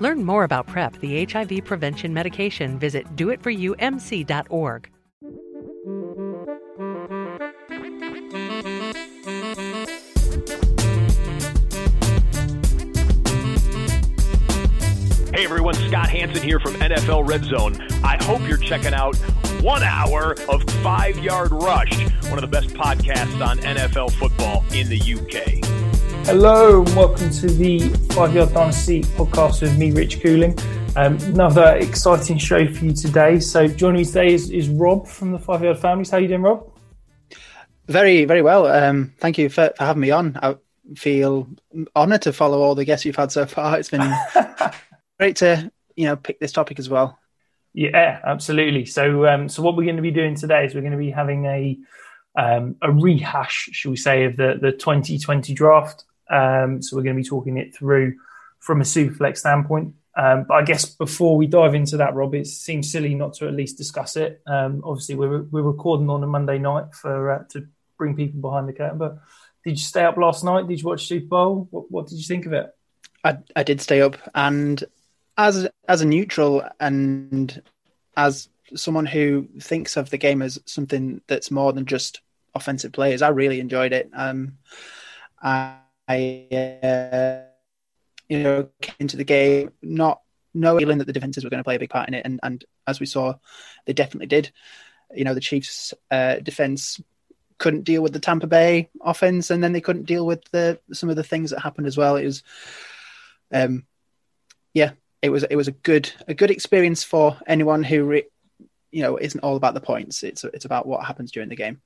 Learn more about PrEP, the HIV prevention medication. Visit doitforumc.org. Hey everyone, Scott Hanson here from NFL Red Zone. I hope you're checking out one hour of Five Yard Rush, one of the best podcasts on NFL football in the UK. Hello, and welcome to the Five Yard Dynasty podcast with me, Rich Cooling. Um, another exciting show for you today. So, joining me today is, is Rob from the Five Yard Families. How you doing, Rob? Very, very well. Um, thank you for, for having me on. I feel honoured to follow all the guests you've had so far. It's been great to you know pick this topic as well. Yeah, absolutely. So, um, so what we're going to be doing today is we're going to be having a um, a rehash, shall we say, of the the 2020 draft. Um, so we're going to be talking it through from a superflex standpoint. Um, but I guess before we dive into that, Rob, it seems silly not to at least discuss it. Um, obviously, we're we're recording on a Monday night for uh, to bring people behind the curtain. But did you stay up last night? Did you watch Super Bowl? What, what did you think of it? I, I did stay up, and as as a neutral and as someone who thinks of the game as something that's more than just offensive players, I really enjoyed it. Um, I, uh, you know, came into the game not knowing that the defenses were going to play a big part in it, and and as we saw, they definitely did. You know, the Chiefs' uh, defense couldn't deal with the Tampa Bay offense, and then they couldn't deal with the some of the things that happened as well. It was, um, yeah, it was it was a good a good experience for anyone who re, you know isn't all about the points. It's it's about what happens during the game.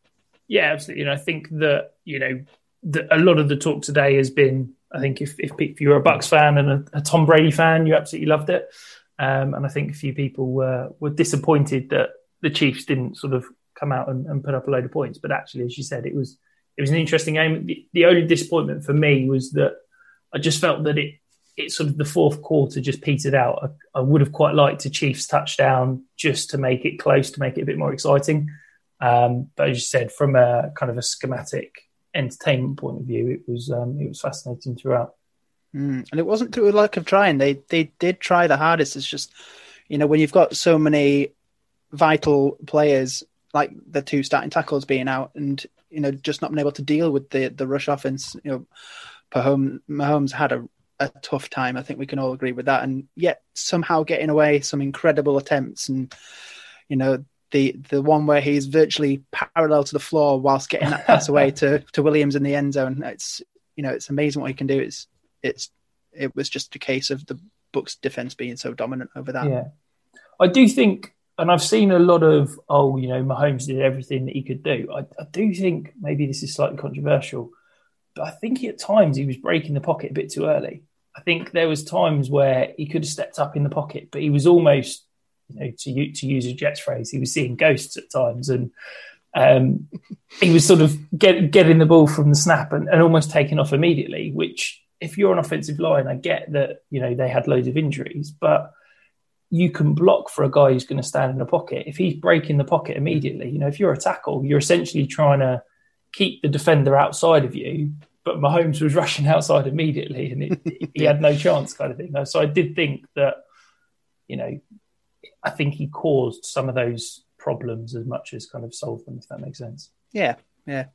Yeah, absolutely. And I think that you know the, a lot of the talk today has been. I think if if, if you're a Bucks fan and a, a, Tom Brady fan, you absolutely loved it. Um, and I think a few people were were disappointed that the Chiefs didn't sort of come out and, and, put up a load of points. But actually, as you said, it was it was an interesting game. The, the only disappointment for me was that I just felt that it it sort of the fourth quarter just petered out. I, I, would have quite liked a Chiefs touchdown just to make it close, to make it a bit more exciting. Um, but as you said, from a kind of a schematic entertainment point of view, it was um, it was fascinating throughout. Mm, and it wasn't through a lack of trying. They they did try the hardest. It's just you know when you've got so many vital players like the two starting tackles being out, and you know just not being able to deal with the the rush offense. You know, Mahomes, Mahomes had a a tough time. I think we can all agree with that. And yet somehow getting away some incredible attempts and you know the the one where he's virtually parallel to the floor whilst getting that pass away to to Williams in the end zone. It's you know it's amazing what he can do. It's it's it was just a case of the Bucks defense being so dominant over that. Yeah. I do think, and I've seen a lot of, oh, you know, Mahomes did everything that he could do. I, I do think maybe this is slightly controversial, but I think at times he was breaking the pocket a bit too early. I think there was times where he could have stepped up in the pocket, but he was almost, you know, to to use a Jets phrase, he was seeing ghosts at times, and um, he was sort of get, getting the ball from the snap and, and almost taking off immediately. Which, if you're an offensive line, I get that you know they had loads of injuries, but you can block for a guy who's going to stand in the pocket. If he's breaking the pocket immediately, you know, if you're a tackle, you're essentially trying to keep the defender outside of you. But Mahomes was rushing outside immediately, and it, he had no chance, kind of thing. So I did think that, you know, I think he caused some of those problems as much as kind of solved them, if that makes sense. Yeah, yeah.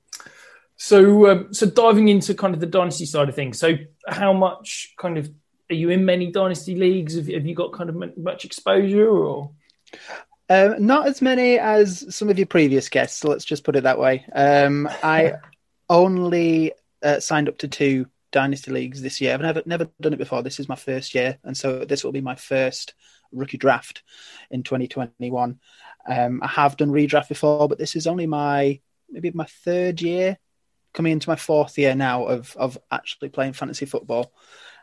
So, um, so diving into kind of the dynasty side of things. So, how much kind of are you in many dynasty leagues? Have, have you got kind of much exposure or? Um, not as many as some of your previous guests. So let's just put it that way. Um, I only uh, signed up to two dynasty leagues this year. I've never never done it before. This is my first year, and so this will be my first rookie draft in 2021. Um, I have done redraft before, but this is only my maybe my third year, coming into my fourth year now of of actually playing fantasy football.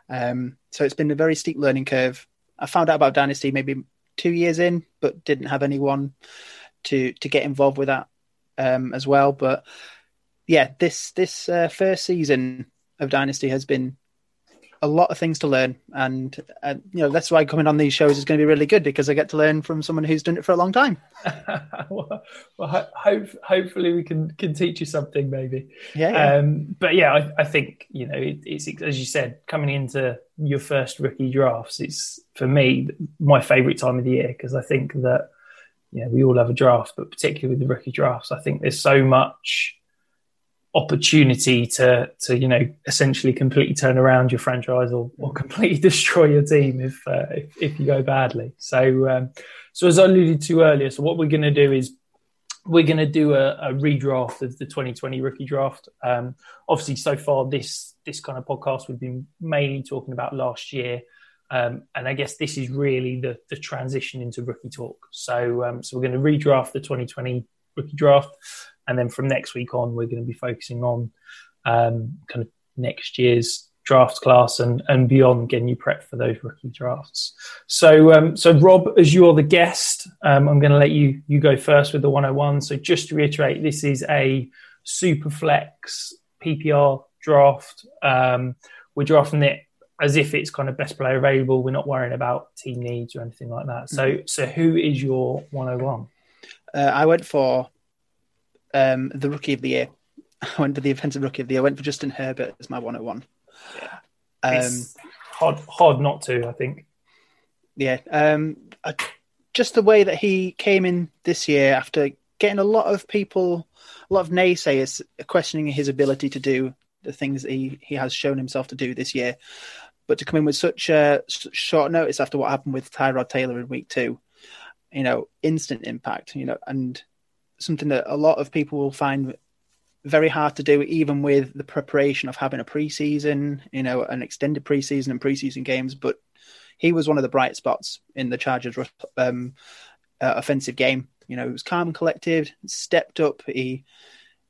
Um, so it's been a very steep learning curve. I found out about Dynasty maybe two years in, but didn't have anyone to to get involved with that um, as well. But yeah, this this uh, first season of Dynasty has been a lot of things to learn, and uh, you know that's why coming on these shows is going to be really good because I get to learn from someone who's done it for a long time. well, well hope, hopefully we can can teach you something, maybe. Yeah. yeah. Um, but yeah, I, I think you know it, it's as you said, coming into your first rookie drafts, it's for me my favourite time of the year because I think that you know we all have a draft, but particularly with the rookie drafts, I think there's so much opportunity to to you know essentially completely turn around your franchise or, or completely destroy your team if, uh, if, if you go badly. So um, so as I alluded to earlier, so what we're going to do is we're going to do a, a, redraft of the 2020 rookie draft. Um, obviously, so far this this kind of podcast we've been mainly talking about last year. Um, and I guess this is really the, the transition into rookie talk. So, um, so we're going to redraft the 2020 rookie draft. And then from next week on, we're going to be focusing on um, kind of next year's draft class and, and beyond, getting you prepped for those rookie drafts. So, um, so Rob, as you're the guest, um, I'm going to let you you go first with the 101. So, just to reiterate, this is a super flex PPR draft. Um, we're drafting it as if it's kind of best player available. We're not worrying about team needs or anything like that. So, mm-hmm. so who is your 101? Uh, I went for um, the rookie of the year. I went for the offensive rookie of the year. I went for Justin Herbert as my 101. Yeah. Um, hard, hard not to, I think. Yeah. Um, I, just the way that he came in this year after getting a lot of people, a lot of naysayers questioning his ability to do the things that he, he has shown himself to do this year. But to come in with such a short notice after what happened with Tyrod Taylor in week two, you know, instant impact, you know, and something that a lot of people will find very hard to do, even with the preparation of having a preseason, you know, an extended preseason and preseason games. But he was one of the bright spots in the Chargers' um, uh, offensive game. You know, he was calm and collected, stepped up. He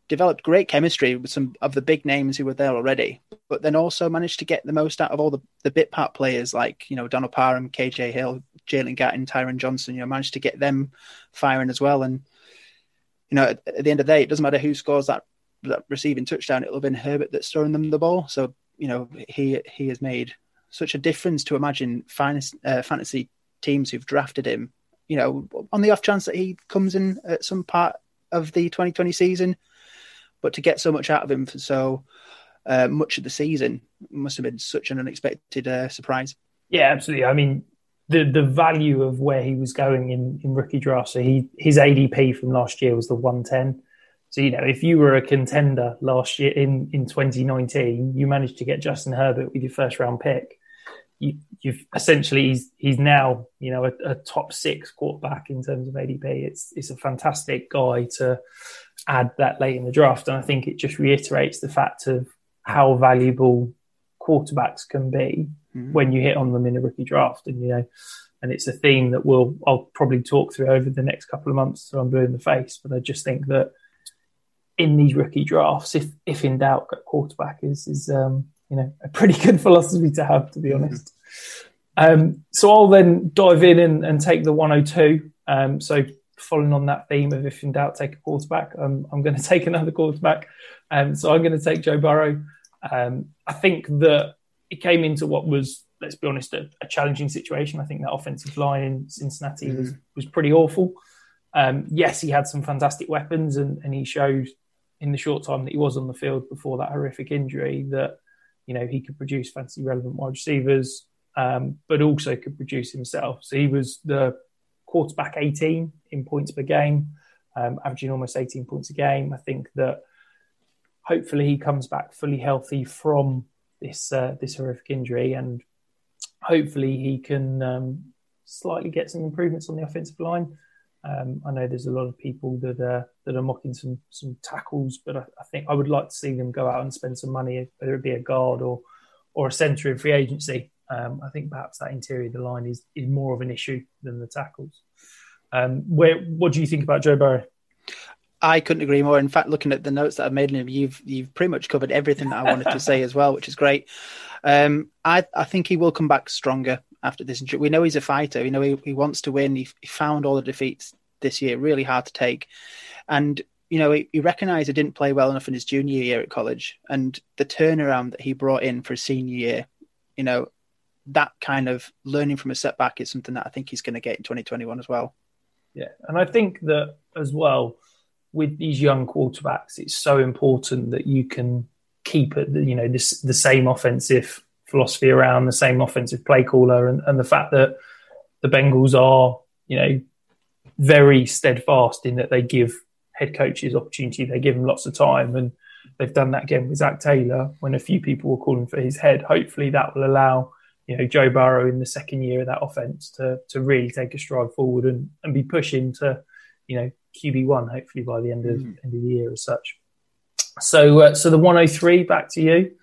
developed great chemistry with some of the big names who were there already, but then also managed to get the most out of all the, the bit part players like, you know, Donald Parham, KJ Hill, Jalen Guyton, Tyron Johnson, you know, managed to get them firing as well. And you know, at, at, the end of the day, it doesn't matter who scores that that receiving touchdown; it'll have been Herbert that's throwing them the ball. So you know, he he has made such a difference to imagine finest, uh, fantasy teams who've drafted him. You know, on the off chance that he comes in at some part of the 2020 season, but to get so much out of him for so uh, much of the season must have been such an unexpected uh, surprise. Yeah, absolutely. I mean, the the value of where he was going in, in rookie draft. So he his ADP from last year was the 110. So you know, if you were a contender last year in in 2019, you managed to get Justin Herbert with your first round pick. You, have essentially he's he's now you know a, a, top six quarterback in terms of ADP. It's it's a fantastic guy to add that late in the draft, and I think it just reiterates the fact of how valuable quarterbacks can be mm-hmm. when you hit on them in a rookie draft. And you know, and it's a theme that we'll I'll probably talk through over the next couple of months. So I'm blue in the face, but I just think that in these rookie drafts, if if in doubt, quarterback is is um, you know a pretty good philosophy to have, to be mm-hmm. honest. Um, so I'll then dive in and, and take the 102. Um, so following on that theme of if in doubt, take a quarterback. Um, I'm going to take another quarterback. Um, so I'm going to take Joe Burrow. Um, I think that it came into what was, let's be honest, a, a challenging situation. I think that offensive line in Cincinnati mm-hmm. was was pretty awful. Um, yes, he had some fantastic weapons, and, and he showed in the short time that he was on the field before that horrific injury that you know he could produce fantasy relevant wide receivers, um, but also could produce himself. So he was the quarterback 18 in points per game, um, averaging almost 18 points a game. I think that hopefully he comes back fully healthy from this uh, this horrific injury, and hopefully he can um, slightly get some improvements on the offensive line. Um, I know there's a lot of people that are that are mocking some some tackles, but I, I, think I would like to see them go out and spend some money, whether it be a guard or or a centre in free agency. Um, I think perhaps that interior of the line is is more of an issue than the tackles. Um, where what do you think about Joe Burrow? I couldn't agree more. In fact, looking at the notes that I've made, you've you've pretty much covered everything that I wanted to say as well, which is great. Um, I I think he will come back stronger after this. We know he's a fighter. We know he, he wants to win. He, he found all the defeats this year really hard to take, and you know he, he recognised he didn't play well enough in his junior year at college, and the turnaround that he brought in for his senior year, you know, that kind of learning from a setback is something that I think he's going to get in 2021 as well. Yeah, and I think that as well with these young quarterbacks, it's so important that you can keep it, you know, this the same offensive philosophy around the same offensive play caller, and, and the fact that the Bengals are, you know, very steadfast in that they give head coaches opportunity, they give them lots of time, and they've done that again with Zac Taylor when a few people were calling for his head. Hopefully, that will allow you know Joe Burrow in the second year of that offense to to really take a stride forward and, and be pushing to you know QB one hopefully by the end of mm. end of the year as such. So uh, so the 103 back to you.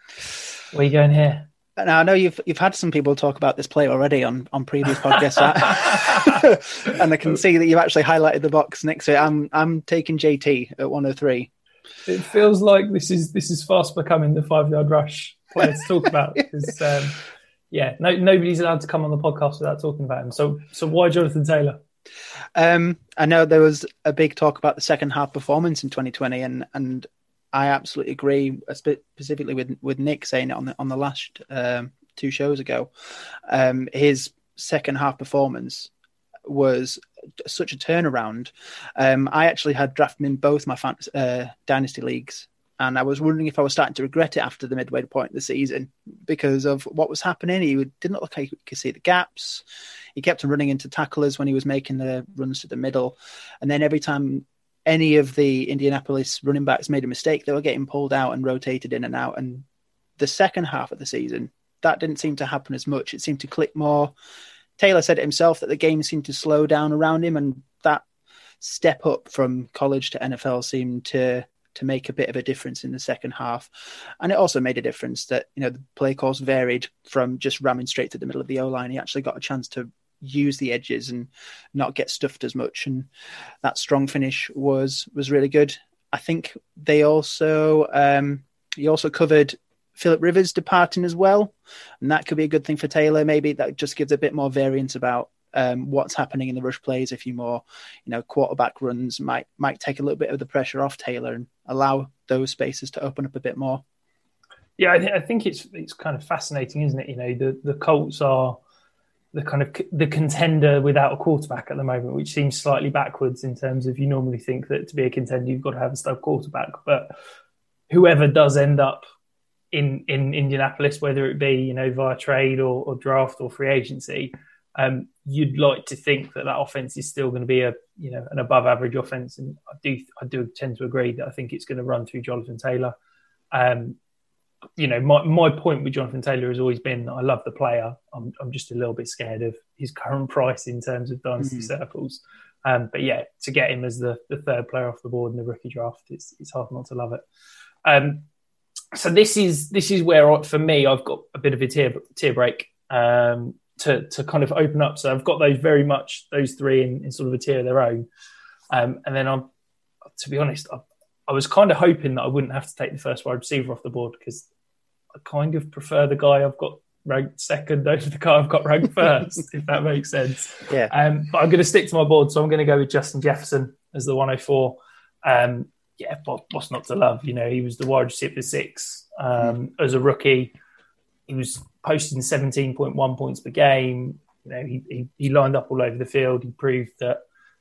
Where are you going here? Now I know you've you've had some people talk about this play already on on previous podcasts, and I can see that you've actually highlighted the box next to it. I'm I'm taking JT at 103. It feels like this is this is fast becoming the five yard rush play to talk about because um, yeah, no, nobody's allowed to come on the podcast without talking about him. So, so why Jonathan Taylor? Um, I know there was a big talk about the second half performance in 2020, and and I absolutely agree, specifically with with Nick saying it on the on the last um, two shows ago. Um, his second half performance was such a turnaround. Um, I actually had drafted in both my fantasy, uh, dynasty leagues and I was wondering if I was starting to regret it after the midway point of the season because of what was happening. He didn't look like he could see the gaps. He kept running into tacklers when he was making the runs to the middle, and then every time any of the Indianapolis running backs made a mistake, they were getting pulled out and rotated in and out. And the second half of the season, that didn't seem to happen as much. It seemed to click more. Taylor said it himself that the game seemed to slow down around him, and that step up from college to NFL seemed to to make a bit of a difference in the second half. And it also made a difference that, you know, the play calls varied from just ramming straight to the middle of the O line. He actually got a chance to use the edges and not get stuffed as much. And that strong finish was was really good. I think they also um he also covered Philip Rivers departing as well. And that could be a good thing for Taylor. Maybe that just gives a bit more variance about um, what's happening in the rush plays. A few more, you know, quarterback runs might might take a little bit of the pressure off Taylor and allow those spaces to open up a bit more. Yeah, I, th- I think it's it's kind of fascinating, isn't it? You know, the the Colts are the kind of the contender without a quarterback at the moment, which seems slightly backwards in terms of you normally think that to be a contender you've got to have a stud quarterback, but whoever does end up in in Indianapolis, whether it be you know via trade or, or draft or free agency, um, you'd like to think that that offense is still going to be a you know an above average offense, and I do I do tend to agree that I think it's going to run through Jonathan Taylor. Um, you know, my my point with Jonathan Taylor has always been I love the player. I'm I'm just a little bit scared of his current price in terms of dynasty mm-hmm. circles. Um, but yeah, to get him as the, the third player off the board in the rookie draft, it's it's hard not to love it. Um, so this is this is where for me I've got a bit of a tear tear break. Um, to to kind of open up. So I've got those very much those three in, in sort of a tier of their own. Um, and then I'm, to be honest, I, I was kind of hoping that I wouldn't have to take the first wide receiver off the board because I kind of prefer the guy I've got ranked second over the guy I've got ranked first, if that makes sense. Yeah. Um, but I'm going to stick to my board, so I'm going to go with Justin Jefferson as the 104. Um, yeah, what's not to love? You know, he was the wide receiver six um, mm. as a rookie. He was posting 17.1 points per game. You know, he, he, he lined up all over the field. He proved that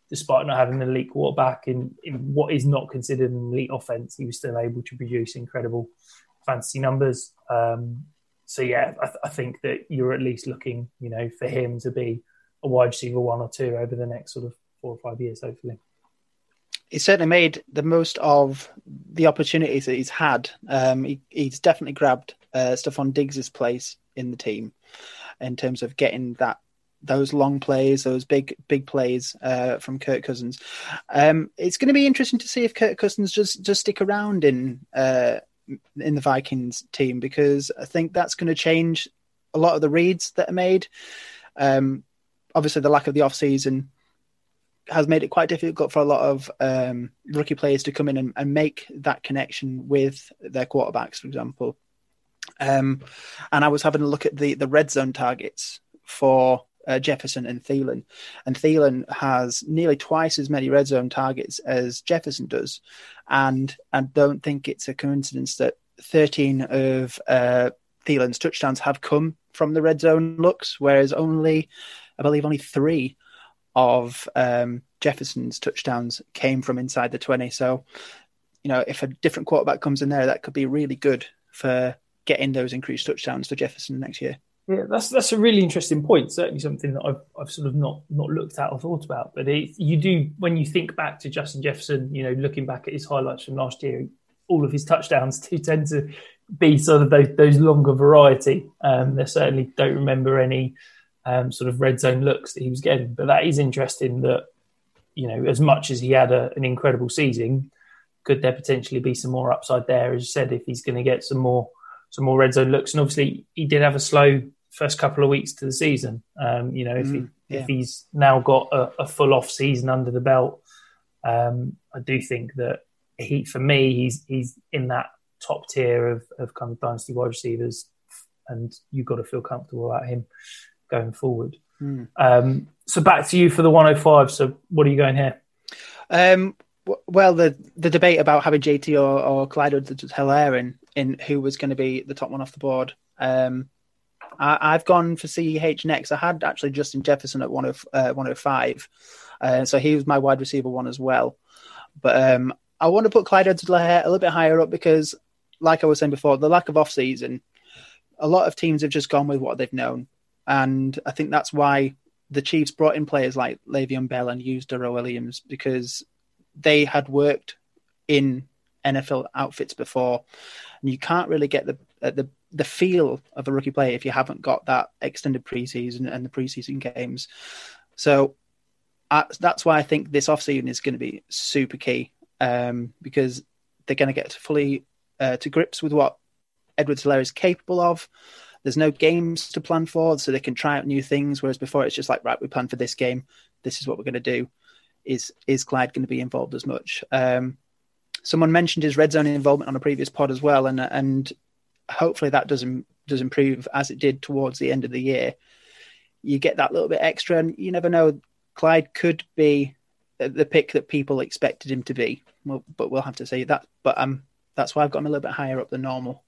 despite not having an elite quarterback in, in what is not considered an elite offense, he was still able to produce incredible fantasy numbers. Um, so yeah, I, th- I, think that you're at least looking, you know, for him to be a wide receiver one or two over the next sort of four or five years, hopefully. He certainly made the most of the opportunities that he's had. Um, he, he's definitely grabbed uh, Stefon Diggs's place in the team in terms of getting that those long plays, those big big plays uh, from Kirk Cousins. Um, it's going to be interesting to see if Kirk Cousins just just stick around in uh, in the Vikings team because I think that's going to change a lot of the reads that are made. Um, obviously, the lack of the off season has made it quite difficult for a lot of um, rookie players to come in and, and, make that connection with their quarterbacks, for example. Um, and I was having a look at the the red zone targets for uh, Jefferson and Thielen. And Thielen has nearly twice as many red zone targets as Jefferson does. And I don't think it's a coincidence that 13 of uh, Thielen's touchdowns have come from the red zone looks, whereas only, I believe, only three of um, Jefferson's touchdowns came from inside the 20. So, you know, if a different quarterback comes in there, that could be really good for getting those increased touchdowns for Jefferson next year. Yeah, that's that's a really interesting point. Certainly something that I've I've sort of not not looked at or thought about. But it, you do when you think back to Justin Jefferson, you know, looking back at his highlights from last year, all of his touchdowns do tend to be sort of those, those longer variety. Um, they certainly don't remember any um, sort of red zone looks that he was getting. But that is interesting that you know, as much as he had a, an incredible season, could there potentially be some more upside there? As you said, if he's going to get some more some more red zone looks, and obviously he did have a slow first couple of weeks to the season. Um, you know, if, mm, he, yeah. if he's now got a, a, full off season under the belt, um, I do think that he, for me, he's he's in that top tier of, of kind of dynasty wide receivers, and you've got to feel comfortable about him going forward. Mm. Um, so back to you for the 105. So what are you going here? Um, well, the the debate about having JT or, or Clyde Edwards-Helaire in, in who was going to be the top one off the board. Um, I, have gone for CEH next. I had actually Justin Jefferson at 105, uh, 105 uh, so he was my wide receiver one as well. But um, I want to put Clyde edwards a little bit higher up because, like I was saying before, the lack of off season, a lot of teams have just gone with what they've known, and I think that's why the Chiefs brought in players like Le'Veon Bell and used Darrel Williams because they had worked in NFL outfits before, and you can't really get the the the feel of a rookie player if you haven't got that extended preseason and the preseason games. So that's why I think this offseason is going to be super key um, because they're going to get fully uh, to grips with what Edwards-Helaire is capable of. There's no games to plan for, so they can try out new things. Whereas before, it's just like, right, we plan for this game. This is what we're going to do. Is is Clyde going to be involved as much? Um, someone mentioned his red zone involvement on a previous pod as well, and and hopefully that does does improve as it did towards the end of the year. You get that little bit extra, and you never know. Clyde could be the pick that people expected him to be, well, but we'll have to see that. But um, that's why I've got him a little bit higher up than normal.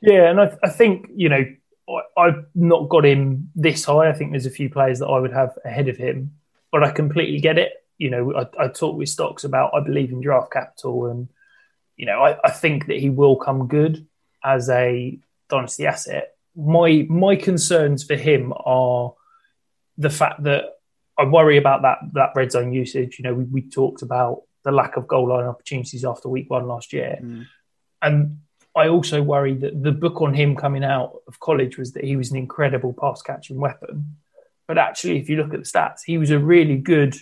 Yeah, and I, I think you know I, I've not got him this high. I think there's a few players that I would have ahead of him, but I completely get it. You know, I, I talk with stocks about I believe in draft capital, and you know, I, I think that he will come good as a dynasty asset. My my concerns for him are the fact that I worry about that that red zone usage. You know, we, we talked about the lack of goal line opportunities after week one last year, mm. and I also worry that the book on him coming out of college was that he was an incredible pass catching weapon. But actually, if you look at the stats, he was a really good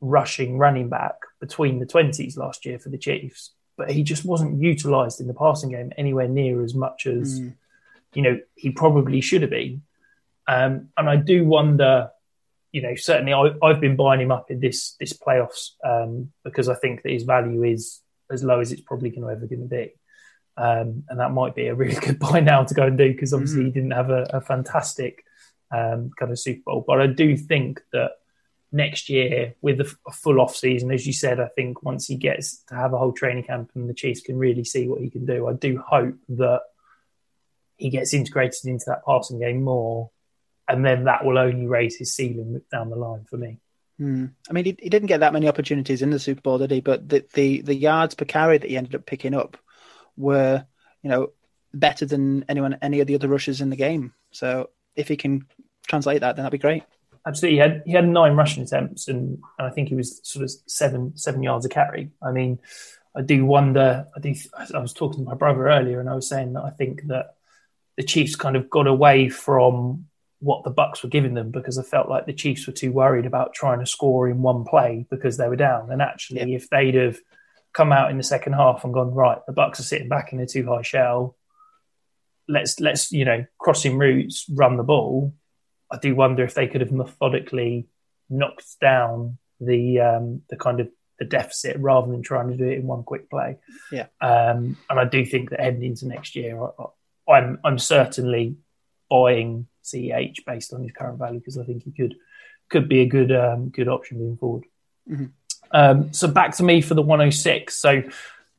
rushing running back between the 20s last year for the Chiefs but he just wasn't utilised in the passing game anywhere near as much as mm. you know he probably should have been. Um, and I do wonder, you know, certainly I, have been buying him up in this this playoffs um, because I think that his value is as low as it's probably going to ever going to be. Um, and that might be a really good buy now to go and do because obviously mm-hmm. he didn't have a, a fantastic um, kind of Super Bowl. But I do think that next year with a, full off season, as you said, I think once he gets to have a whole training camp and the Chiefs can really see what he can do, I do hope that he gets integrated into that passing game more, and then that will only raise his ceiling down the line for me. Hmm. I mean, he, he, didn't get that many opportunities in the Super Bowl, did he? But the, the, the yards per carry that he ended up picking up were, you know, better than anyone any of the other rushers in the game. So if he can translate that, then that'd be great. Absolutely, he had he had nine rushing attempts, and, and I think he was sort of seven seven yards a carry. I mean, I do wonder. I do. I was talking to my brother earlier, and I was saying that I think that the Chiefs kind of got away from what the Bucks were giving them because I felt like the Chiefs were too worried about trying to score in one play because they were down. And actually, yeah. if they'd have come out in the second half and gone right, the Bucks are sitting back in a too high shell. Let's let's you know crossing routes, run the ball. I do wonder if they could have methodically knocked down the um, the kind of the deficit rather than trying to do it in one quick play. Yeah, um, and I do think that heading into next year, I, I'm I'm certainly buying CEH based on his current value because I think he could could be a good um, good option moving forward. Mm-hmm. Um, so back to me for the 106. So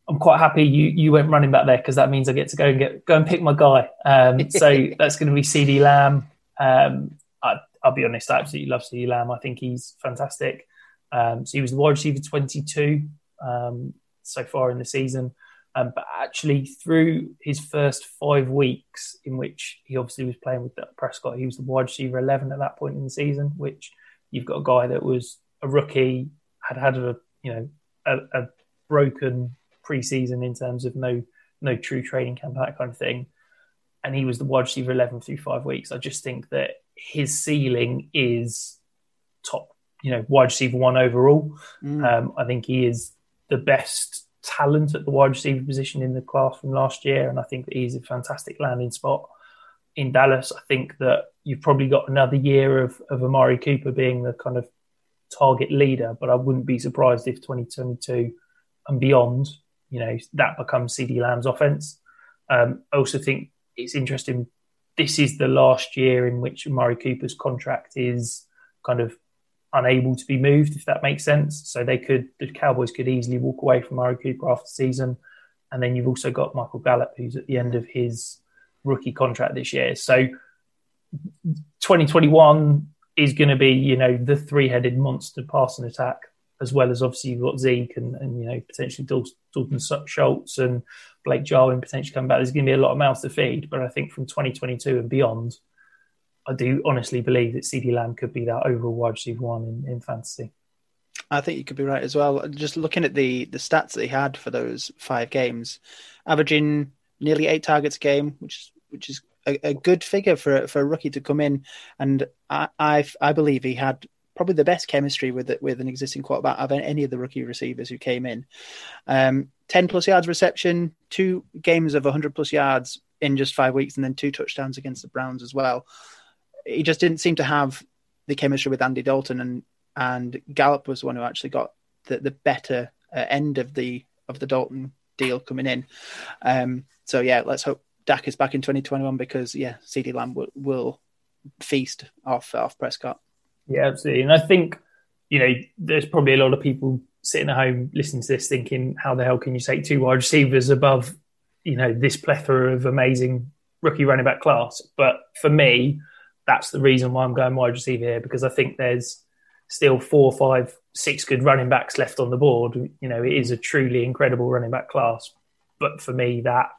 I'm quite happy you you went running back there because that means I get to go and get go and pick my guy. Um, so that's going to be CeeDee Lamb. Um, I, will be honest, I absolutely love CeeDee Lamb. I think he's fantastic. Um, so he was the wide receiver 22 um, so far in the season. Um, but actually, through his first five weeks, in which he obviously was playing with Prescott, he was the wide receiver 11 at that point in the season. Which you've got a guy that was a rookie, had had a you know a, a broken preseason in terms of no no true training camp that kind of thing, and he was the wide receiver 11 through five weeks. I just think that his ceiling is top, you know, wide receiver one overall. Mm. Um, I think he is the best talent at the wide receiver position in the class from last year, and I think that he's a fantastic landing spot in Dallas. I think that you've probably got another year of, of Amari Cooper being the kind of target leader, but I wouldn't be surprised if 2022 and beyond, you know, that becomes CeeDee Lamb's offense. Um, I also think it's interesting. This is the last year in which Amari Cooper's contract is kind of unable to be moved, if that makes sense. So they could, the Cowboys could easily walk away from Amari Cooper after the season. And then you've also got Michael Gallup, who's at the end of his rookie contract this year. So 2021 is going to be, you know, the three-headed monster passing attack, as well as obviously you've got Zeke and, and you know, potentially Dalton Schultz and Blake Jarwin potentially coming back. There's going to be a lot of mouths to feed. But I think from 2022 and beyond, I do honestly believe that CeeDee Lamb could be that overall wide receiver one in, in fantasy. I think you could be right as well. Just looking at the the stats that he had for those five games, averaging nearly eight targets a game, which is which is a, a good figure for for a rookie to come in. And I I, I believe he had probably the best chemistry with with an existing quarterback of any of the rookie receivers who came in. Um, Ten plus yards reception, two games of 100 plus yards in just five weeks, and then two touchdowns against the Browns as well he just didn't seem to have the chemistry with Andy Dalton, and and Gallup was the one who actually got the, the better uh, end of the of the Dalton deal coming in. Um, so yeah, let's hope Dak is back in 2021 because yeah, CeeDee Lamb will, will feast off off Prescott. Yeah, absolutely, and I think you know there's probably a lot of people sitting at home listening to this thinking, how the hell can you take two wide receivers above you know this plethora of amazing rookie running back class? But for me, that's the reason why I'm going wide receiver here because I think there's still four, five, six good running backs left on the board. You know, it is a truly incredible running back class. But for me, that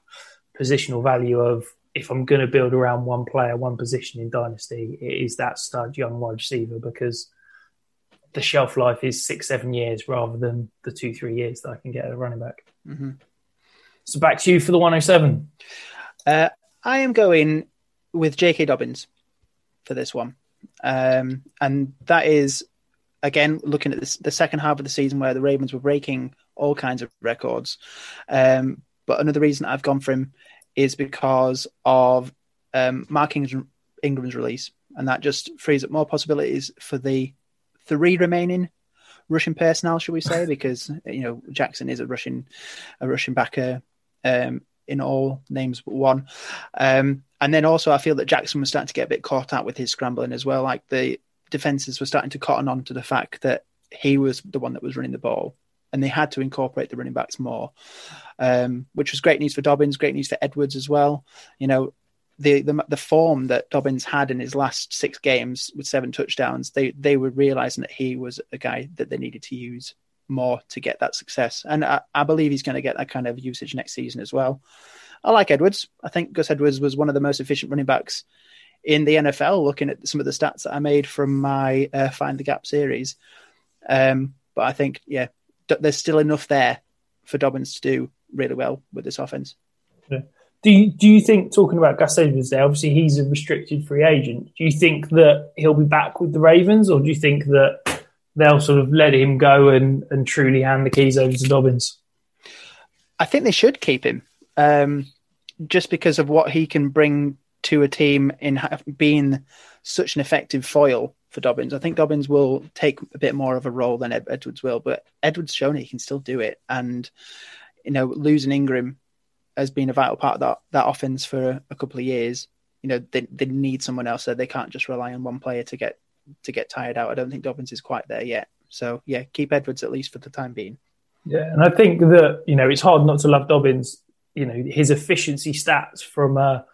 positional value of if I'm going to build around one player, one position in Dynasty, it is that stud young wide receiver because the shelf life is six, seven years rather than the two, three years that I can get at a running back. Mm-hmm. So back to you for the 107. Uh, I am going with J.K. Dobbins for this one. Um, and that is, again, looking at this, the second half of the season where the Ravens were breaking all kinds of records. Um, but another reason I've gone for him is because of um, Mark Ingram's release. and that just frees up more possibilities for the three remaining Russian personnel, shall we say? Because you know Jackson is a Russian, a Russian backer um, in all names but one. Um, and then also, I feel that Jackson was starting to get a bit caught out with his scrambling as well. Like the defenses were starting to cotton on to the fact that he was the one that was running the ball, and they had to incorporate the running backs more, um, which was great news for Dobbins, great news for Edwards as well. You know, the, the the form that Dobbins had in his last six games with seven touchdowns, they they were realizing that he was a guy that they needed to use more to get that success, and I, I believe he's going to get that kind of usage next season as well. I like Edwards. I think Gus Edwards was one of the most efficient running backs in the NFL. Looking at some of the stats that I made from my uh, Find the Gap series, um, but I think yeah, there's still enough there for Dobbins to do really well with this offense. Yeah. Do you, do you think talking about Gus Edwards there? Obviously, he's a restricted free agent. Do you think that he'll be back with the Ravens, or do you think that they'll sort of let him go and, and truly hand the keys over to Dobbins? I think they should keep him, um, just because of what he can bring to a team in being such an effective foil for Dobbins. I think Dobbins will take a bit more of a role than Ed- Edwards will, but Edwards shown he can still do it. And you know, losing Ingram has been a vital part of that, that offense for a couple of years. You know, they, they need someone else there. They can't just rely on one player to get to get tired out. I don't think Dobbins is quite there yet. So yeah, keep Edwards at least for the time being. Yeah, and I think that you know it's hard not to love Dobbins. You know his efficiency stats from a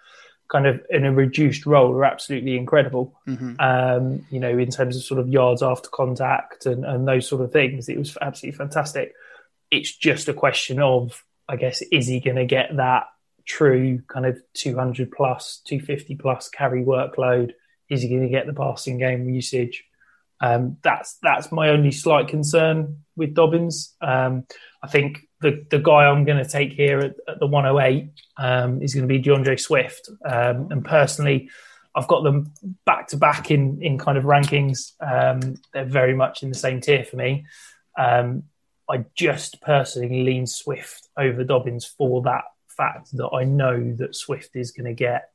kind of in a reduced role are absolutely incredible. Mm-hmm. Um, you know, in terms of sort of yards after contact and, and those sort of things, it was absolutely fantastic. It's just a question of I guess, is he going to get that true kind of 200 plus, 250 plus carry workload? Is he going to get the passing game usage? Um, that's that's my only slight concern with Dobbins. Um, I think the the guy I'm going to take here at, at the 108 um, is going to be D'Andre Swift, um, and personally, I've got them back to back in in kind of rankings. Um, they're very much in the same tier for me. Um, I just personally lean Swift over Dobbins for that fact that I know that Swift is going to get,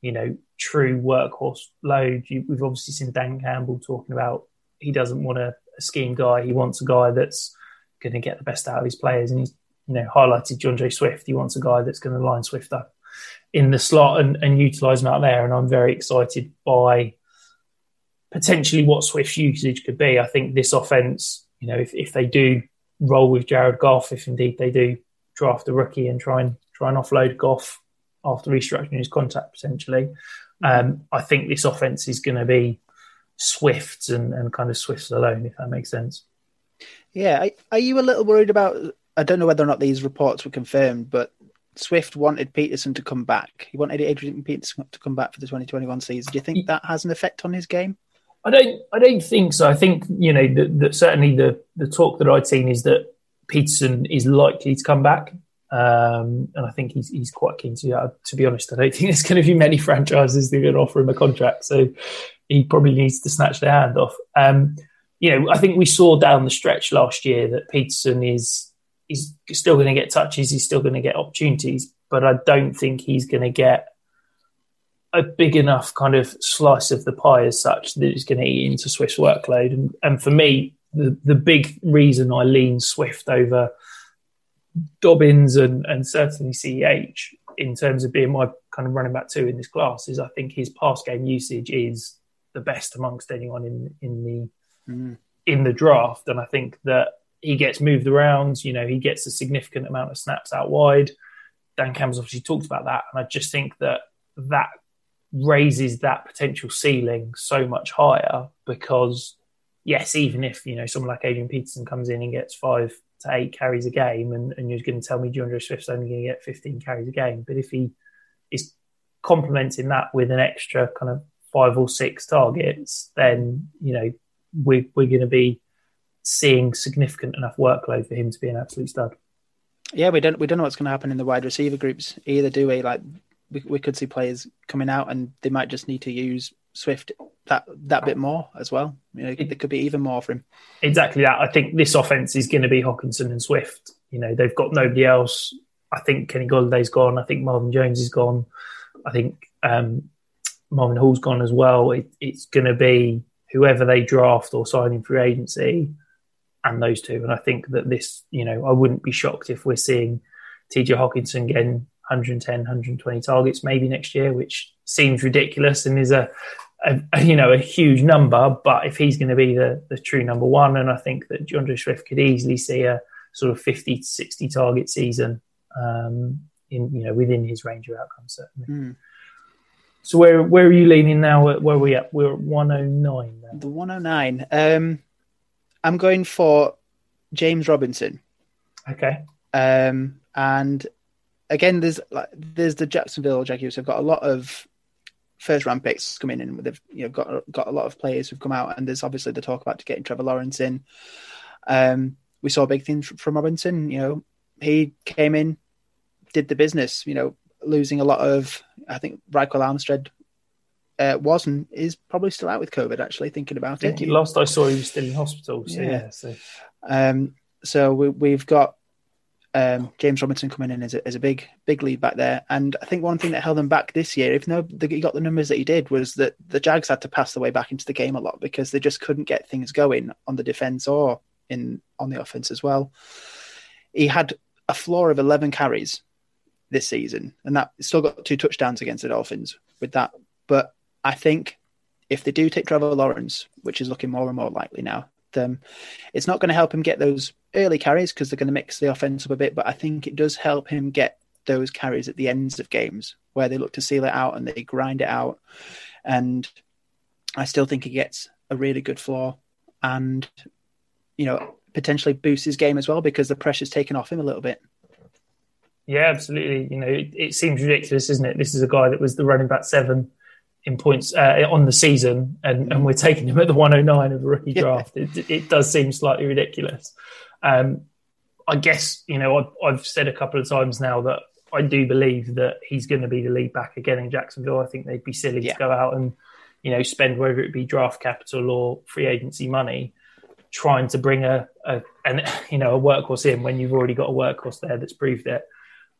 you know, true workhorse load. You, we've obviously seen Dan Campbell talking about he doesn't want a, a, scheme guy. He wants a guy that's going to get the best out of his players. And he's, you know, highlighted D'Andre Swift. He wants a guy that's going to line Swift up in the slot and, and utilise him out there. And I'm very excited by potentially what Swift's usage could be. I think this offense, you know, if, if they do roll with Jared Goff if indeed they do draft a rookie and try and try and offload Goff after restructuring his contract potentially. Um, I think this offense is going to be swift and, and kind of swift alone, if that makes sense. Yeah. Are you a little worried about? I don't know whether or not these reports were confirmed, but Swift wanted Peterson to come back. He wanted Adrian Peterson to come back for the 2021 season. Do you think that has an effect on his game? I don't. I don't think so. I think you know that, certainly the the talk that I'd seen is that Peterson is likely to come back, um, and I think he's he's quite keen to. Uh, to be honest, I don't think there's going to be many franchises that are going to offer him a contract, so he probably needs to snatch their hand off. Um, you know, I think we saw down the stretch last year that Peterson is is still going to get touches, he's still going to get opportunities, but I don't think he's going to get a big enough kind of slice of the pie as such that it's going to eat into Swift's workload. And, and for me, the, the big reason I lean Swift over Dobbins and, and certainly CEH in terms of being my kind of running back two in this class is I think his pass game usage is the best amongst anyone in in the mm. in the draft. And I think that he gets moved around, you know, he gets a significant amount of snaps out wide. Dan Campbell's obviously talked about that. And I just think that that raises that potential ceiling so much higher because yes, even if you know someone like Adrian Peterson comes in and gets five to eight carries a game, and, and you're going to tell me D'Andre Swift's only going to get 15 carries a game, but if he is complementing that with an extra kind of five or six targets, then you know we, we're going to be seeing significant enough workload for him to be an absolute stud. Yeah, we don't we don't know what's going to happen in the wide receiver groups either, do we? Like we, we could see players coming out and they might just need to use Swift that that bit more as well. You know, there could be even more for him. Exactly that. I think this offense is going to be Hockenson and Swift. You know, they've got nobody else. I think Kenny Golladay's gone. I think Marvin Jones is gone. I think um, Marvin Hall's gone as well, it, it's going to be whoever they draft or sign in free agency and those two. And I think that this, you know, I wouldn't be shocked if we're seeing TJ Hockenson getting 110, 120 targets maybe next year, which seems ridiculous and is a, a, you know a huge number. But if he's going to be the the true number one, and I think that D'Andre Swift could easily see a sort of 50 to 60 target season um, in you know within his range of outcomes certainly. Mm. So where where are you leaning now? Where are we at? We're at 109. The 109. Um, I'm going for James Robinson. Okay. Um, and again, there's like there's the Jacksonville Jaguars have got a lot of first round picks coming in. They've you know got got a lot of players who've come out, and there's obviously the talk about getting Trevor Lawrence in. Um, we saw big things from Robinson. You know, he came in, did the business. You know, losing a lot of. I think Ryquell Armstead uh, was and is probably still out with COVID. Actually, thinking about I think it, last I saw he was still in hospital. So yeah, Yeah. so Um, so we, we've got um, James Robinson coming in as a, as a big big lead back there, and I think one thing that held them back this year, even though the, he got the numbers that he did, was that the Jags had to pass the way back into the game a lot because they just couldn't get things going on the defense or in on the offense as well. He had a floor of eleven carries this season, and that still got two touchdowns against the Dolphins with that. But I think if they do take Trevor Lawrence, which is looking more and more likely now, um, it's not going to help him get those early carries because they're going to mix the offense up a bit. But I think it does help him get those carries at the ends of games where they look to seal it out and they grind it out. And I still think he gets a really good floor and, you know, potentially boosts his game as well because the pressure's taken off him a little bit. Yeah, absolutely. You know, it, it seems ridiculous, isn't it? This is a guy that was the running back seven in points uh, on the season, and, and we're taking him at the 109 of the rookie Yeah. draft. It, it does seem slightly ridiculous. Um, I guess, you know, I've, I've said a couple of times now that I do believe that he's going to be the lead back again in Jacksonville. I think they'd be silly Yeah. to go out and, you know, spend whether it be draft capital or free agency money trying to bring a, a an, you know a workhorse in when you've already got a workhorse there that's proved it.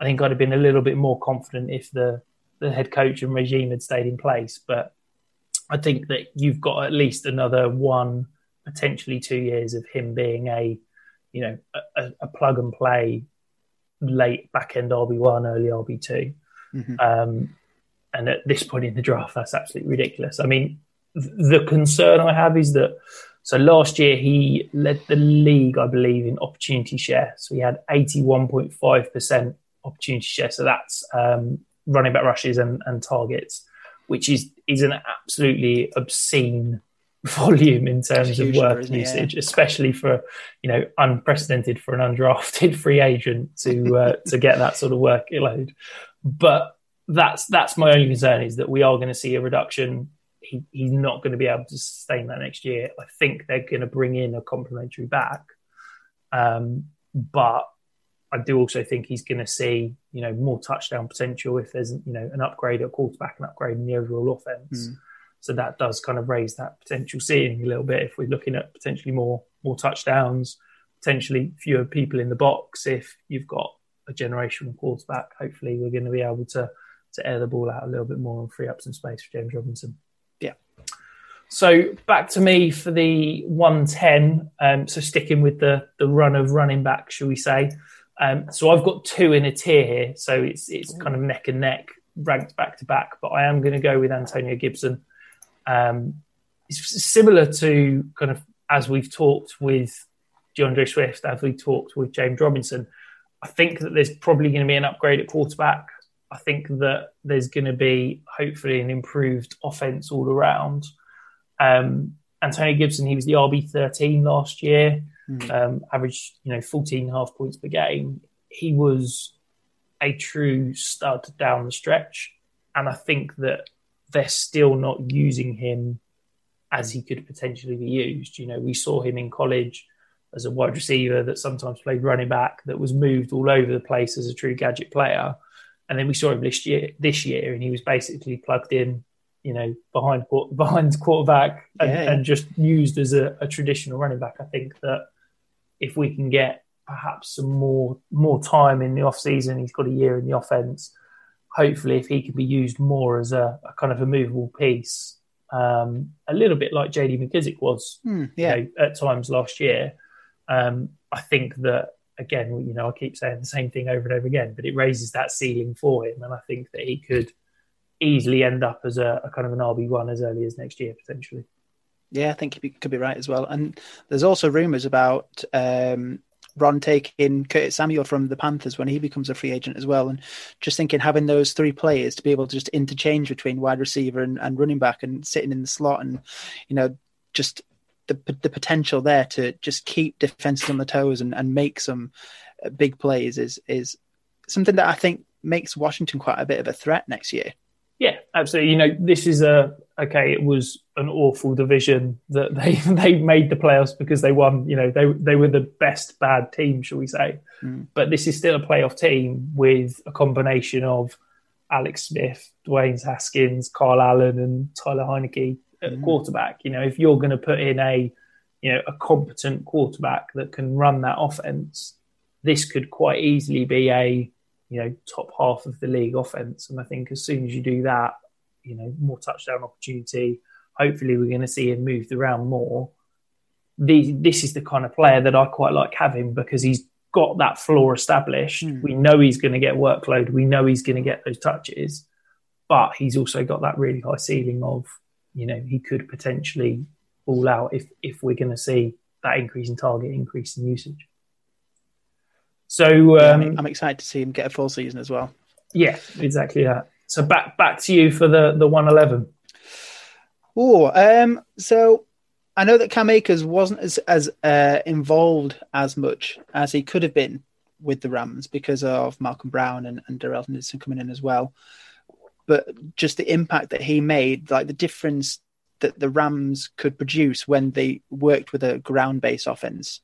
I think I'd have been a little bit more confident if the the head coach and regime had stayed in place. But I think that you've got at least another one, potentially two years of him being a you know a, a plug and play late back end RB one, early RB 2 Mhm. Um, and at this point in the draft, that's absolutely ridiculous. I mean, th- the concern I have is that so last year he led the league, I believe, in opportunity share. So he had 81.5% opportunity share. So that's um, running back rushes and, and targets, which is is an absolutely obscene volume in terms of number, work isn't? Yeah. usage, especially for you know unprecedented for an undrafted free agent to uh, to get that sort of workload. But that's that's my only concern is that we are going to see a reduction. He, he's not going to be able to sustain that next year. I think they're going to bring in a complementary back, um, but I do also think he's going to see you know more touchdown potential if there's you know an upgrade at quarterback, an upgrade in the overall offense. So that does kind of raise that potential ceiling a little bit if we're looking at potentially more more touchdowns, potentially fewer people in the box. If you've got a generational quarterback, hopefully we're going to be able to to air the ball out a little bit more and free up some space for James Robinson. Yeah. So back to me for the 110. Um, so sticking with the the run of running back, shall we say? Um, so I've got two in a tier here, so it's it's kind of neck and neck, ranked back to back. But I am going to go with Antonio Gibson. Um, it's similar to kind of as we've talked with D'Andre Swift, as we talked with James Robinson. I think that there's probably going to be an upgrade at quarterback. I think that there's going to be hopefully an improved offense all around. Um, Antonio Gibson, he was the RB 13 last year, um, averaged you know 14 and a half points per game. He was a true stud down the stretch, and I think that they're still not using him as he could potentially be used. You know, we saw him in college as a wide receiver that sometimes played running back, that was moved all over the place as a true gadget player. And then we saw him this year, this year, and he was basically plugged in, you know, behind behind quarterback and, yeah. and just used as a, a traditional running back. I think that if we can get perhaps some more more time in the off season, he's got a year in the offense. hopefully, if he can be used more as a, a kind of a movable piece, um, a little bit like JD McKissic was mm, yeah. you know, at times last year, um, I think that again, you know, I keep saying the same thing over and over again, but it raises that ceiling for him, and I think that he could easily end up as a, a kind of an RB one as early as next year potentially. Yeah, I think he could be right as well. And there's also rumours about um, Ron taking Curtis Samuel from the Panthers when he becomes a free agent as well. And just thinking having those three players to be able to just interchange between wide receiver and, and running back and sitting in the slot and, you know, just the the potential there to just keep defenses on the toes and, and make some uh, big plays is is something that I think makes Washington quite a bit of a threat next year. Yeah, absolutely. You know, this is a okay. It was an awful division that they they made the playoffs because they won. You know, they they were the best bad team, shall we say? Mm. But this is still a playoff team with a combination of Alex Smith, Dwayne Haskins, Kyle Allen, and Tyler Heinicke at mm. quarterback. You know, if you're going to put in a you know a competent quarterback that can run that offense, this could quite easily be a you know, top half of the league offense. And I think as soon as you do that, you know, more touchdown opportunity. Hopefully, we're going to see him moved around more. The, this is the kind of player that I quite like having because he's got that floor established. Mm. We know he's going to get workload. We know he's going to get those touches, but he's also got that really high ceiling of, you know, he could potentially fall out if if we're going to see that increase in target, increase in usage. So um, yeah, I'm excited to see him get a full season as well. Yeah, exactly that. So back back to you for the the 111. Oh, um, so I know that Cam Akers wasn't as as uh, involved as much as he could have been with the Rams because of Malcolm Brown and, and Darrell Henderson coming in as well. But just the impact that he made, like the difference that the Rams could produce when they worked with a ground based offense,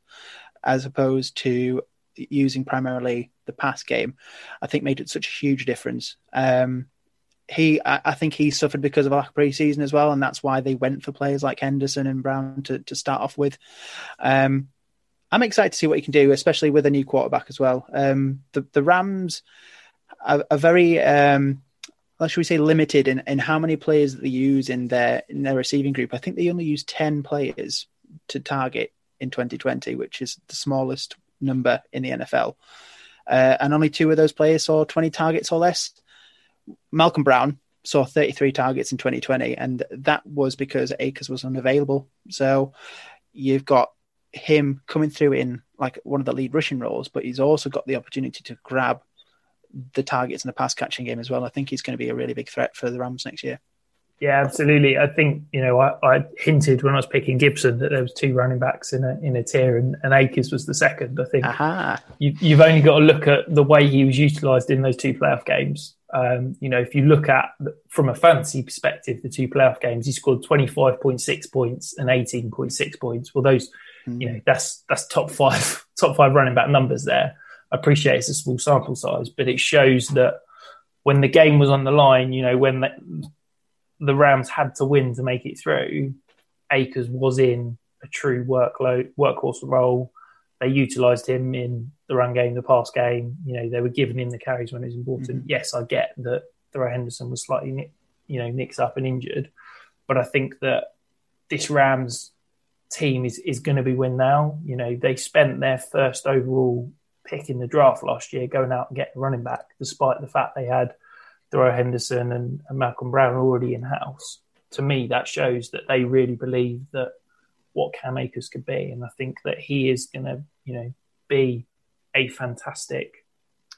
as opposed to using primarily the pass game, I think made it such a huge difference. Um, he, I, I, think he suffered because of lack of preseason as well, and that's why they went for players like Henderson and Brown to, to start off with. Um, I'm excited to see what he can do, especially with a new quarterback as well. Um, the, the Rams are, are very, um, should we say, limited in, in how many players that they use in their in their receiving group. I think they only use ten players to target in 2020, which is the smallest number in the NFL. Uh, and only two of those players saw 20 targets or less. Malcolm Brown saw 33 targets in 2020, and that was because Akers was unavailable. So you've got him coming through in like one of the lead rushing roles, but he's also got the opportunity to grab the targets in the pass catching game as well. I think he's going to be a really big threat for the Rams next year. Yeah, absolutely. I think you know I, I, hinted when I was picking Gibson that there was two running backs in a in a tier, and, and Akers was the second. I think you, you've only got to look at the way he was utilised in those two playoff games. Um, you know, if you look at from a fantasy perspective, the two playoff games, he scored twenty five point six points and eighteen point six points. Well, those, mm. you know, that's that's top five top five running back numbers there. I appreciate it's a small sample size, but it shows that when the game was on the line, you know, when the Rams had to win to make it through, Akers was in a true workload workhorse role. They utilised him in the run game, the pass game. You know, they were giving him the carries when it was important. Mm-hmm. Yes, I get that Darrell Henderson was slightly, you know, nicked up and injured, but I think that this Rams team is is going to be win now. You know, they spent their first overall pick in the draft last year going out and getting running back, despite the fact they had Darrell Henderson and, and Malcolm Brown already in house. To me, that shows that they really believe that what Cam Akers could be, and I think that he is going to, you know, be a fantastic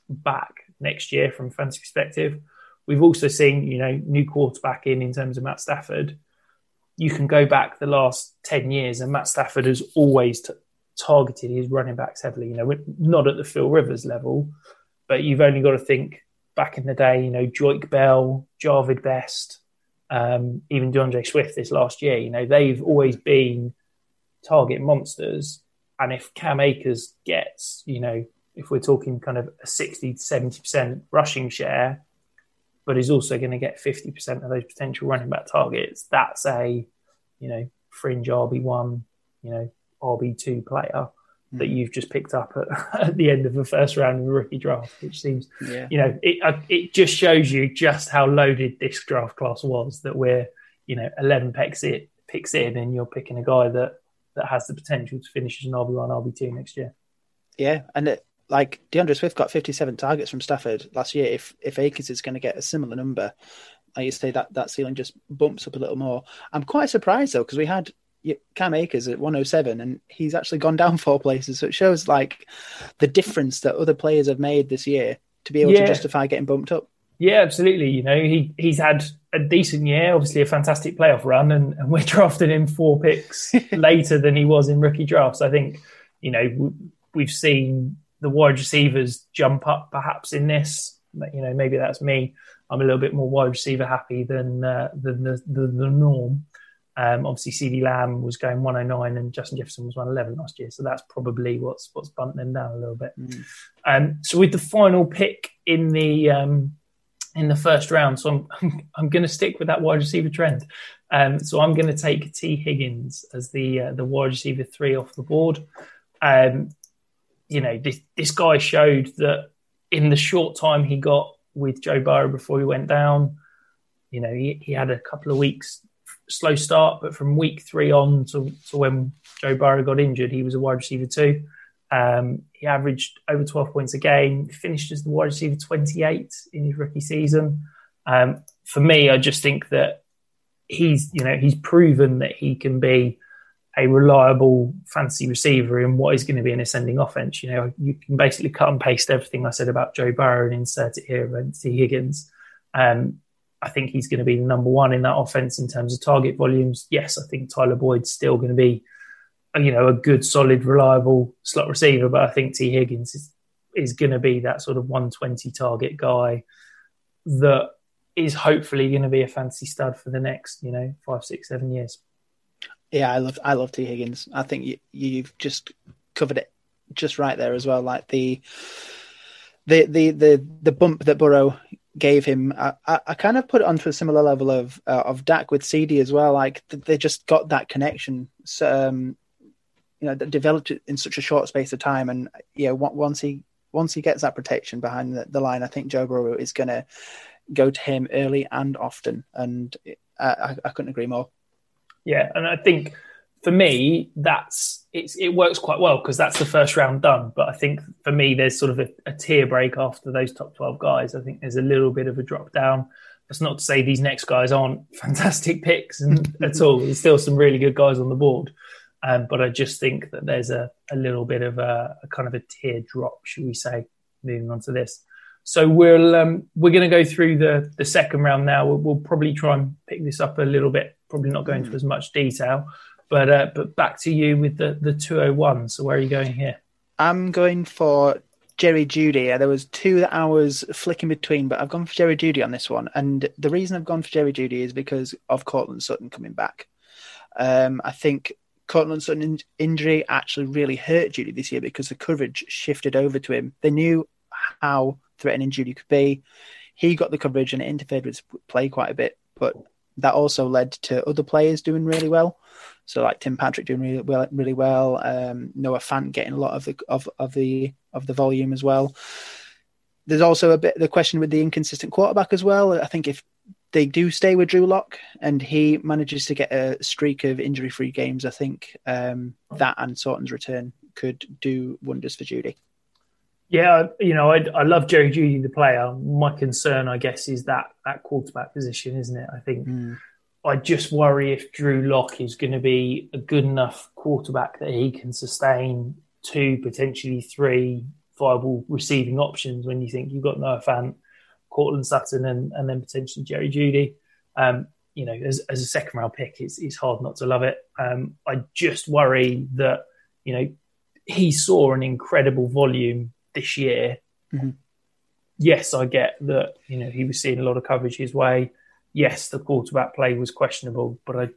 back next year from fantasy perspective. We've also seen, you know, new quarterback in in terms of Matt Stafford. You can go back the last ten years, and Matt Stafford has always t- targeted his running backs heavily. You know, not at the Phil Rivers level, but you've only got to think back in the day, you know, Joique Bell, Jahvid Best, um, even D'Andre Swift this last year, you know, they've always been target monsters. And if Cam Akers gets, you know, if we're talking kind of a 60 to 70% rushing share, but is also going to get 50% of those potential running back targets, that's a, you know, fringe RB1, you know, RB2 player that you've just picked up at, at the end of the first round of the rookie draft, which seems, Yeah. you know, it uh, it just shows you just how loaded this draft class was. That we're, you know, eleven picks it picks in, and you're picking a guy that that has the potential to finish as an RB one, RB two next year. Yeah, and it, like D'Andre Swift got 57 targets from Stafford last year. If if Akers is going to get a similar number, like you say, that that ceiling just bumps up a little more. I'm quite surprised though because we had Cam Akers at 107 and he's actually gone down four places. So it shows like the difference that other players have made this year to be able Yeah. to justify getting bumped up. Yeah, absolutely. You know, he he's had a decent year, obviously a fantastic playoff run, and, and we're drafting him four picks later than he was in rookie drafts. I think, you know, we've seen the wide receivers jump up perhaps in this. You know, maybe that's me. I'm a little bit more wide receiver happy than uh, than the, the, the norm. Um, obviously, CeeDee Lamb was going 109 and Justin Jefferson was 111 last year, so that's probably what's what's bumped them down a little bit. Um, so with the final pick in the um, in the first round, so I'm I'm, I'm going to stick with that wide receiver trend. Um, so I'm going to take Tee Higgins as the uh, the wide receiver three off the board. Um, you know, this this guy showed that in the short time he got with Joe Burrow before he went down, you know, he, he had a couple of weeks slow start, but from week three on to, to when Joe Burrow got injured, he was a wide receiver too. Um, he averaged over 12 points a game, finished as the wide receiver 28 in his rookie season. Um, for me, I just think that he's, you know, he's proven that he can be a reliable fantasy receiver in what is going to be an ascending offense. You know, you can basically cut and paste everything I said about Joe Burrow and insert it here and Tee Higgins. Um, I think he's going to be the number one in that offense in terms of target volumes. Yes, I think Tyler Boyd's still going to be, you know, a good, solid, reliable slot receiver, but I think Tee Higgins is, is going to be that sort of 120 target guy that is hopefully going to be a fantasy stud for the next, you know, five, six, seven years. Yeah, I love I love Tee Higgins. I think you, you've just covered it just right there as well. Like the the the the the bump that Burrow gave him, I, I, kind of put it onto a similar level of uh, of Dak with CeeDee as well. Like they just got that connection. So, um, you know, that developed it in such a short space of time, and yeah, on- once he once he gets that protection behind the, the line, I think Joe Burrow is going to go to him early and often, and I, I, I couldn't agree more. Yeah, and I think for me that's it's it works quite well because that's the first round done. But I think for me there's sort of a, a tier break after those top twelve guys. I think there's a little bit of a drop down. That's not to say these next guys aren't fantastic picks and at all. There's still some really good guys on the board. Um, but I just think that there's a, a little bit of a, a kind of a tier drop, should we say, moving on to this. So we'll um, we're going to go through the the second round now. We'll, we'll probably try and pick this up a little bit. Probably not go into as much detail, but uh, but back to you with the the two hundred one. So where are you going here? I'm going for Jerry Jeudy. Uh, There was two that I was flicking between, but I've gone for Jerry Jeudy on this one. And the reason I've gone for Jerry Jeudy is because of Courtland Sutton coming back. Um, I think Courtland Sutton in- injury actually really hurt Jeudy this year because the coverage shifted over to him. They knew how threatening Jeudy could be. He got the coverage and it interfered with his play quite a bit, but that also led to other players doing really well. So like Tim Patrick doing really well, really well. Um, Noah Fant getting a lot of the of, of the of the volume as well. There's also a bit the question with the inconsistent quarterback as well. I think if they do stay with Drew Lock and he manages to get a streak of injury-free games, I think um, that and Sutton's return could do wonders for Jeudy. Yeah, you know, I, I love Jerry Jeudy, the player. My concern, I guess, is that that quarterback position, isn't it? I think I just worry if Drew Lock is going to be a good enough quarterback that he can sustain two, potentially three viable receiving options when you think you've got Noah Fant, Courtland Sutton, and, and then potentially Jerry Jeudy. Um, you know, as, as a second round pick, it's, it's hard not to love it. Um, I just worry that, you know, he saw an incredible volume this year. Mhm. Yes, I get that, you know, he was seeing a lot of coverage his way. Yes, the quarterback play was questionable, but I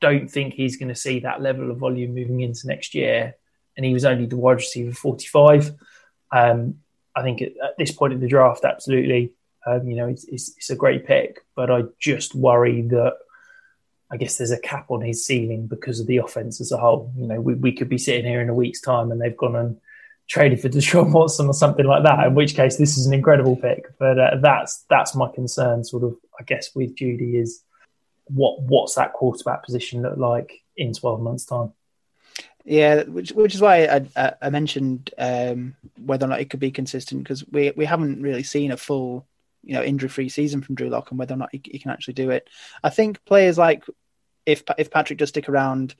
don't think he's going to see that level of volume moving into next year. And he was only the wide receiver 45. Um, I think at, at this point in the draft, absolutely, um, you know, it's, it's, it's a great pick, but I just worry that I guess there's a cap on his ceiling because of the offense as a whole. You know, we, we could be sitting here in a week's time and they've gone and traded for Deshaun Watson or something like that. In which case, this is an incredible pick. But uh, that's that's my concern, sort of. I guess with Jeudy is what what's that quarterback position look like in 12 months' time. Yeah, which which is why I, I, I mentioned um, whether or not it could be consistent because we we haven't really seen a full you know injury free season from Drew Lock and whether or not he, he, can actually do it. I think players like if if Patrick does stick around,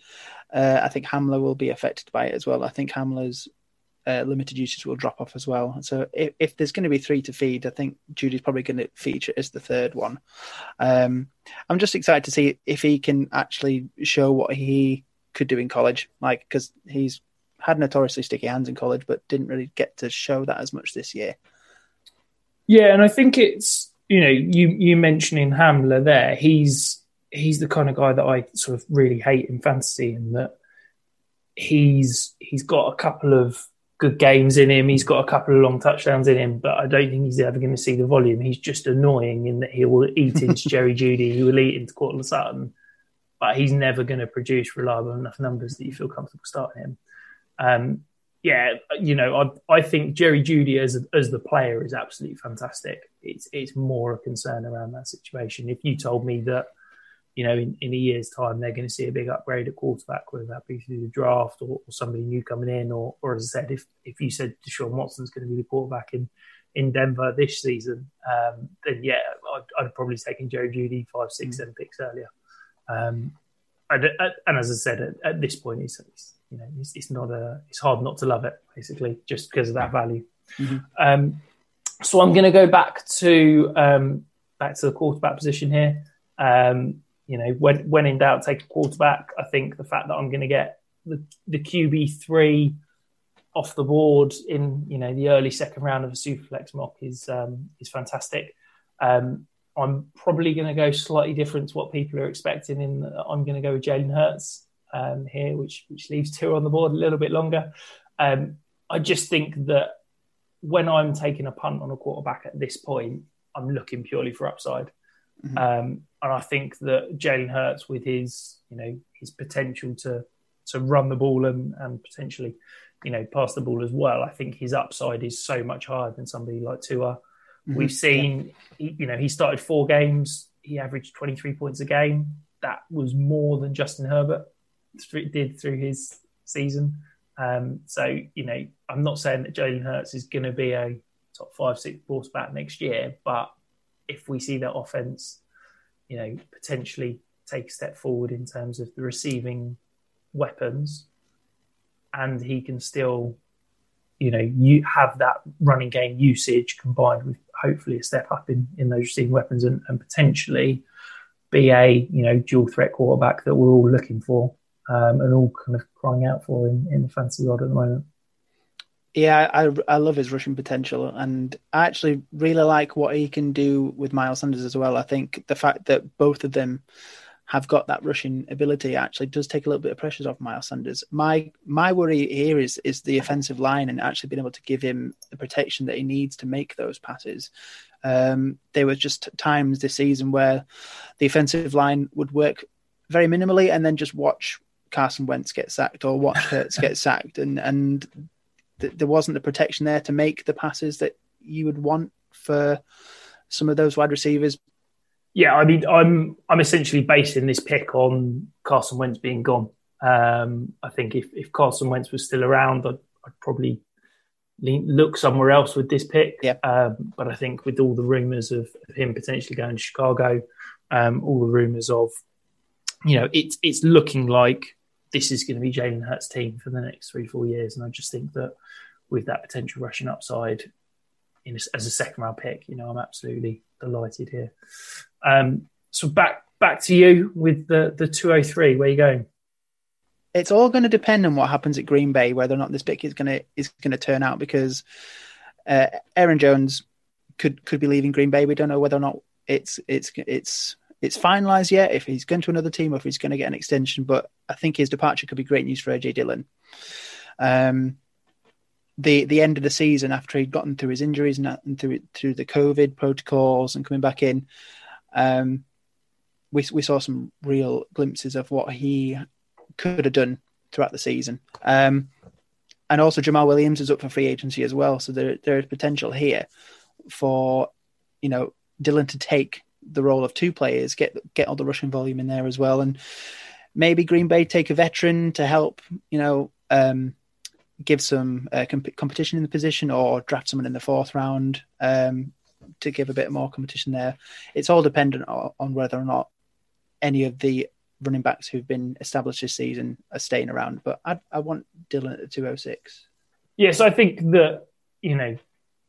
uh, I think Hamler will be affected by it as well. I think Hamler's uh, limited usage will drop off as well. So if, if there's going to be three to feed, I think Jeudy's probably going to feature as the third one. Um, I'm just excited to see if he can actually show what he could do in college, like because he's had notoriously sticky hands in college, but didn't really get to show that as much this year. Yeah, and I think it's you know you you mentioning Hamler there. He's he's the kind of guy that I sort of really hate in fantasy, and that he's he's got a couple of good games in him. He's got a couple of long touchdowns in him, but I don't think he's ever going to see the volume. He's just annoying in that he will eat into Jerry Jeudy, he will eat into Courtland Sutton, but he's never going to produce reliable enough numbers that you feel comfortable starting him. Um, yeah, you know, I, I think Jerry Jeudy as a, as the player is absolutely fantastic. It's it's more a concern around that situation. If you told me that, you know, in, in a year's time they're going to see a big upgrade at quarterback, whether that be through the draft or, or somebody new coming in, or or as I said, if if you said Deshaun Watson's going to be the quarterback in in Denver this season, um, then yeah, I'd, I'd probably taken Jerry Jeudy five, six, seven picks earlier. Um, and, and, as I said, at, at this point, it's, it's you know it's, it's, not a it's hard not to love it basically just because of that value. Mm-hmm. Um, so I'm going to go back to um, back to the quarterback position here. Um, you know, when when in doubt, take a quarterback. I think the fact that I'm going to get the, the QB three off the board in you know the early second round of a superflex mock is um, is fantastic. Um, I'm probably going to go slightly different to what people are expecting. In I'm going to go with Jalen Hurts um, here, which which leaves two on the board a little bit longer. Um, I just think that when I'm taking a punt on a quarterback at this point, I'm looking purely for upside, mm-hmm. um, and I think that Jalen Hurts, with his you know his potential to to run the ball and, and potentially you know pass the ball as well, I think his upside is so much higher than somebody like Tua. Mm-hmm. We've seen, yeah. you know, he started four games. He averaged 23 points a game. That was more than Justin Herbert did through his season. Um, so, you know, I'm not saying that Jalen Hurts is going to be a top five, six quarterback next year, but if we see that offense, you know, potentially take a step forward in terms of the receiving weapons, and he can still, you know, you have that running game usage combined with hopefully a step up in, in those receiving weapons and, and potentially be a you know dual threat quarterback that we're all looking for um, and all kind of crying out for in, in the fantasy world at the moment. Yeah, I I love his rushing potential, and I actually really like what he can do with Miles Sanders as well. I think the fact that both of them have got that rushing ability actually does take a little bit of pressures off Miles Sanders. My my worry here is is the offensive line and actually being able to give him the protection that he needs to make those passes. Um, there were just times this season where the offensive line would work very minimally and then just watch Carson Wentz get sacked or watch Hurts get sacked, and and th- there wasn't the protection there to make the passes that you would want for some of those wide receivers yeah, I mean, I'm I'm essentially basing this pick on Carson Wentz being gone. Um, I think if, if Carson Wentz was still around, I'd, I'd probably lean, look somewhere else with this pick. Yeah. Um, but I think with all the rumours of, of, him potentially going to Chicago, um, all the rumours of, you know, it's it's looking like this is going to be Jalen Hurts' team for the next three four years, and I just think that with that potential rushing upside, in a, as a second round pick, you know, I'm absolutely delighted here. Um, so back back to you with the the 203. Where are you going? It's all going to depend on what happens at Green Bay, whether or not this pick is going to is going to turn out. Because uh, Aaron Jones could could be leaving Green Bay. We don't know whether or not it's it's it's it's finalized yet. If he's going to another team, or if he's going to get an extension. But I think his departure could be great news for AJ Dillon. Um, the the end of the season after he'd gotten through his injuries and, and through through the COVID protocols and coming back in, um, we we saw some real glimpses of what he could have done throughout the season. Um, and also Jamaal Williams is up for free agency as well, so there there is potential here for you know Dillon to take the role of two players, get get all the rushing volume in there as well, and maybe Green Bay take a veteran to help you know um, give some uh, comp- competition in the position, or draft someone in the fourth round um, to give a bit more competition there. It's all dependent on, whether or not any of the running backs who've been established this season are staying around. But I, I want Dillon at the 206. Yes, I think that, you know,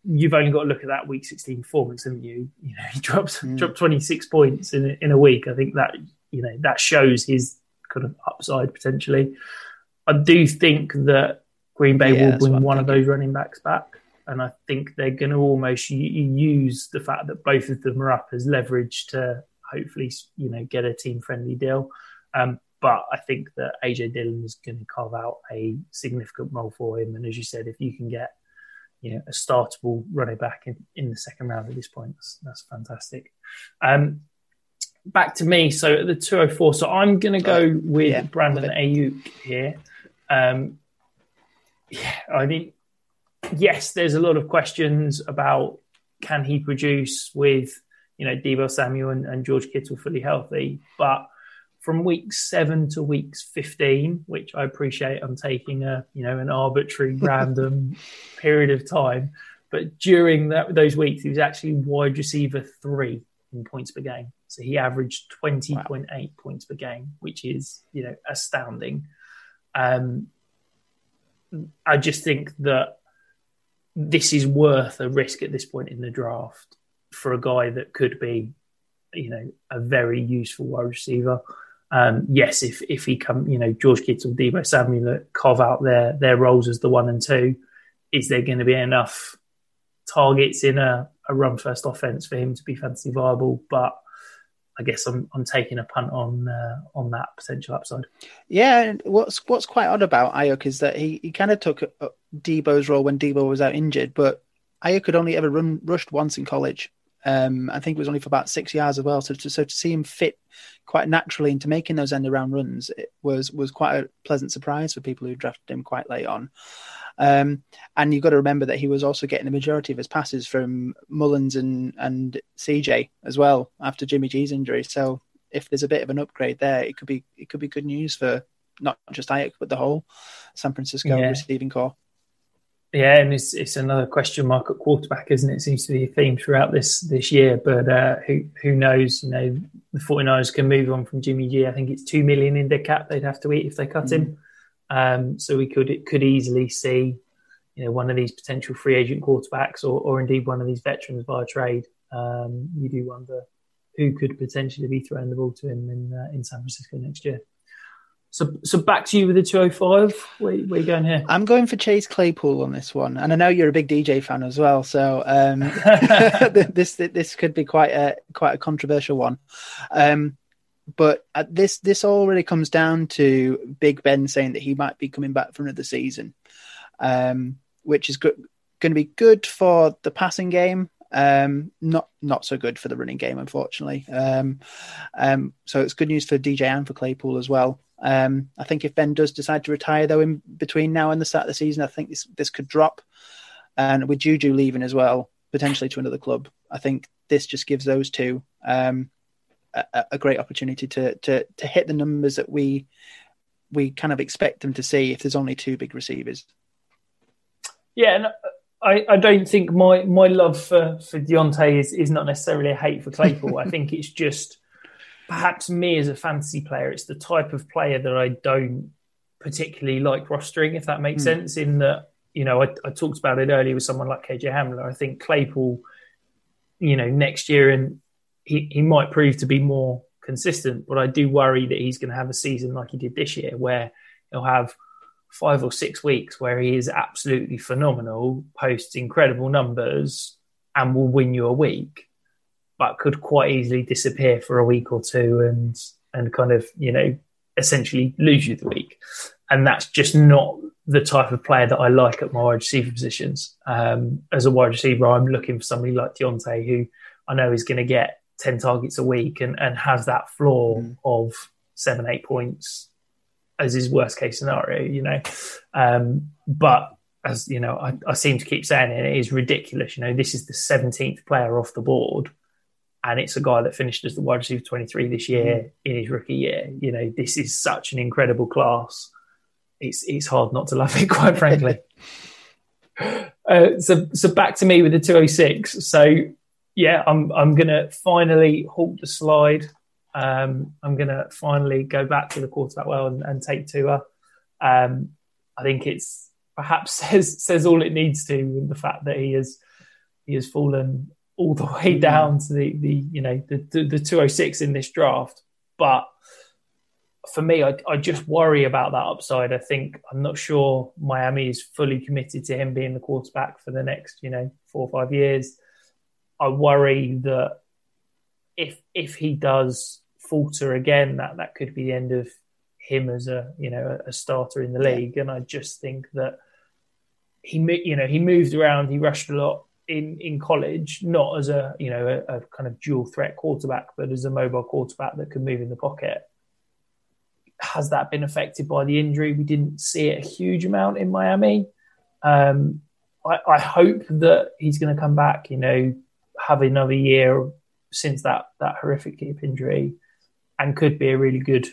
you've only got to look at that week 16 performance, haven't you? You know, he dropped, mm. dropped 26 points in, a, in a week. I think that, you know, that shows his kind of upside potentially. I do think that Green Bay yeah, will bring one of those running backs back. And I think they're going to almost use the fact that both of them are up as leverage to hopefully, you know, get a team friendly deal. Um, but I think that AJ Dillon is going to carve out a significant role for him. And as you said, if you can get you know, a startable running back in, in the second round at this point, that's, that's fantastic. Um, back to me. So at the 204, so I'm going to go with yeah, Brandon Aiyuk here. Um, yeah, I mean, yes, there's a lot of questions about can he produce with you know, Deebo Samuel and, and George Kittle fully healthy. But from week seven to weeks 15, which I appreciate, I'm taking a, you know, an arbitrary random period of time. But during that, those weeks, he was actually wide receiver three in points per game. So he averaged 20.8 wow. points per game, which is, you know, astounding. Um, I just think that this is worth a risk at this point in the draft for a guy that could be, you know, a very useful wide receiver. Um, yes, if if he come, you know, George Kittle, Deebo Samuel carve out their their roles as the one and two, is there going to be enough targets in a, a run first offense for him to be fantasy viable? But I guess I'm I'm taking a punt on uh, on that potential upside. Yeah, what's what's quite odd about Aiyuk is that he, he kind of took uh, Deebo's role when Deebo was out injured, but Aiyuk had only ever run rushed once in college, um, I think it was only for about six yards as well. So to, so to see him fit quite naturally into making those end around runs it was was quite a pleasant surprise for people who drafted him quite late on. Um, and you've got to remember that he was also getting the majority of his passes from Mullens and and CJ as well after Jimmy G's injury. So if there's a bit of an upgrade there, it could be it could be good news for not just Aiyuk but the whole San Francisco yeah. receiving corps. Yeah, and it's it's another question mark at quarterback, isn't it? it seems to be a theme throughout this this year. But uh, who who knows? You know, the 49ers can move on from Jimmy G. I think it's two million in their cap they'd have to eat if they cut mm-hmm. him. Um, so we could it could easily see, you know, one of these potential free agent quarterbacks, or or indeed one of these veterans via trade. Um, you do wonder who could potentially be throwing the ball to him in uh, in San Francisco next year. So, so back to you with the 205. Where, where are you going here? I'm going for Chase Claypool on this one, and I know you're a big DJ fan as well. So um, this this could be quite a quite a controversial one. Um, but this this all really comes down to Big Ben saying that he might be coming back for another season, um, which is good, going to be good for the passing game. Um, not not so good for the running game, unfortunately. Um, um, so it's good news for DJ and for Claypool as well. Um, I think if Ben does decide to retire, though, in between now and the start of the season, I think this this could drop. And with Juju leaving as well, potentially to another club, I think this just gives those two um, a, a, great opportunity to to to hit the numbers that we we kind of expect them to see if there's only two big receivers. Yeah, and I, I don't think my my love for for Diontae is is not necessarily a hate for Claypool. I think it's just perhaps me as a fantasy player, it's the type of player that I don't particularly like rostering, if that makes mm. sense. In that, you know, I, I, talked about it earlier with someone like KJ Hamler. I think Claypool, you know, next year and he, he might prove to be more consistent, but I do worry that he's going to have a season like he did this year, where he'll have five or six weeks where he is absolutely phenomenal, posts incredible numbers, and will win you a week but could quite easily disappear for a week or two and and kind of you know essentially lose you the week. And that's just not the type of player that I like at my wide receiver positions. Um, as a wide receiver, I'm looking for somebody like Diontae who I know is going to get 10 targets a week and, and has that floor Mm. of seven, eight points as his worst case scenario, you know. Um, but as you know, I, I seem to keep saying it, it is ridiculous. You know, this is the 17th player off the board, and it's a guy that finished as the wide receiver 23 this year in his rookie year. You know, this is such an incredible class. It's it's hard not to love it, quite frankly. uh, so so back to me with the 206. So yeah, I'm I'm gonna finally halt the slide. Um, I'm gonna finally go back to the quarterback well and, and take Tua. Um, I think it's perhaps says says all it needs to with the fact that he has he has fallen all the way down to the the you know the the, the 206 in this draft. But for me, I, I just worry about that upside. I think I'm not sure Miami is fully committed to him being the quarterback for the next you know four or five years. I worry that if if he does falter again, that that could be the end of him as a you know a starter in the league. And I just think that he you know he moved around, he rushed a lot in in college, not as a you know a, a kind of dual threat quarterback, but as a mobile quarterback that can move in the pocket. Has that been affected by the injury? We didn't see it a huge amount in Miami. Um, I, I hope that he's going to come back. You know, have another year since that that horrific hip injury, and could be a really good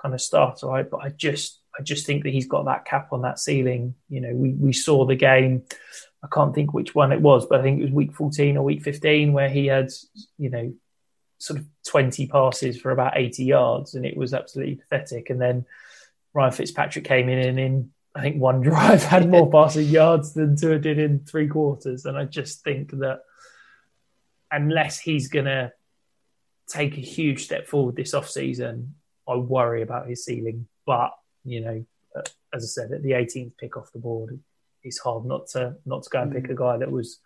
kind of starter. Right? But I just I just think that he's got that cap on that ceiling. You know, we we saw the game. I can't think which one it was, but I think it was week 14 or week 15 where he had, you know, sort of 20 passes for about 80 yards and it was absolutely pathetic. And then Ryan Fitzpatrick came in and in, I think one drive had more passing yards than Tua did in three quarters. And I just think that unless he's going to take a huge step forward this off season, I worry about his ceiling. But, you know, as I said, at the 18th pick off the board, it's hard not to not to go and pick mm. a guy that was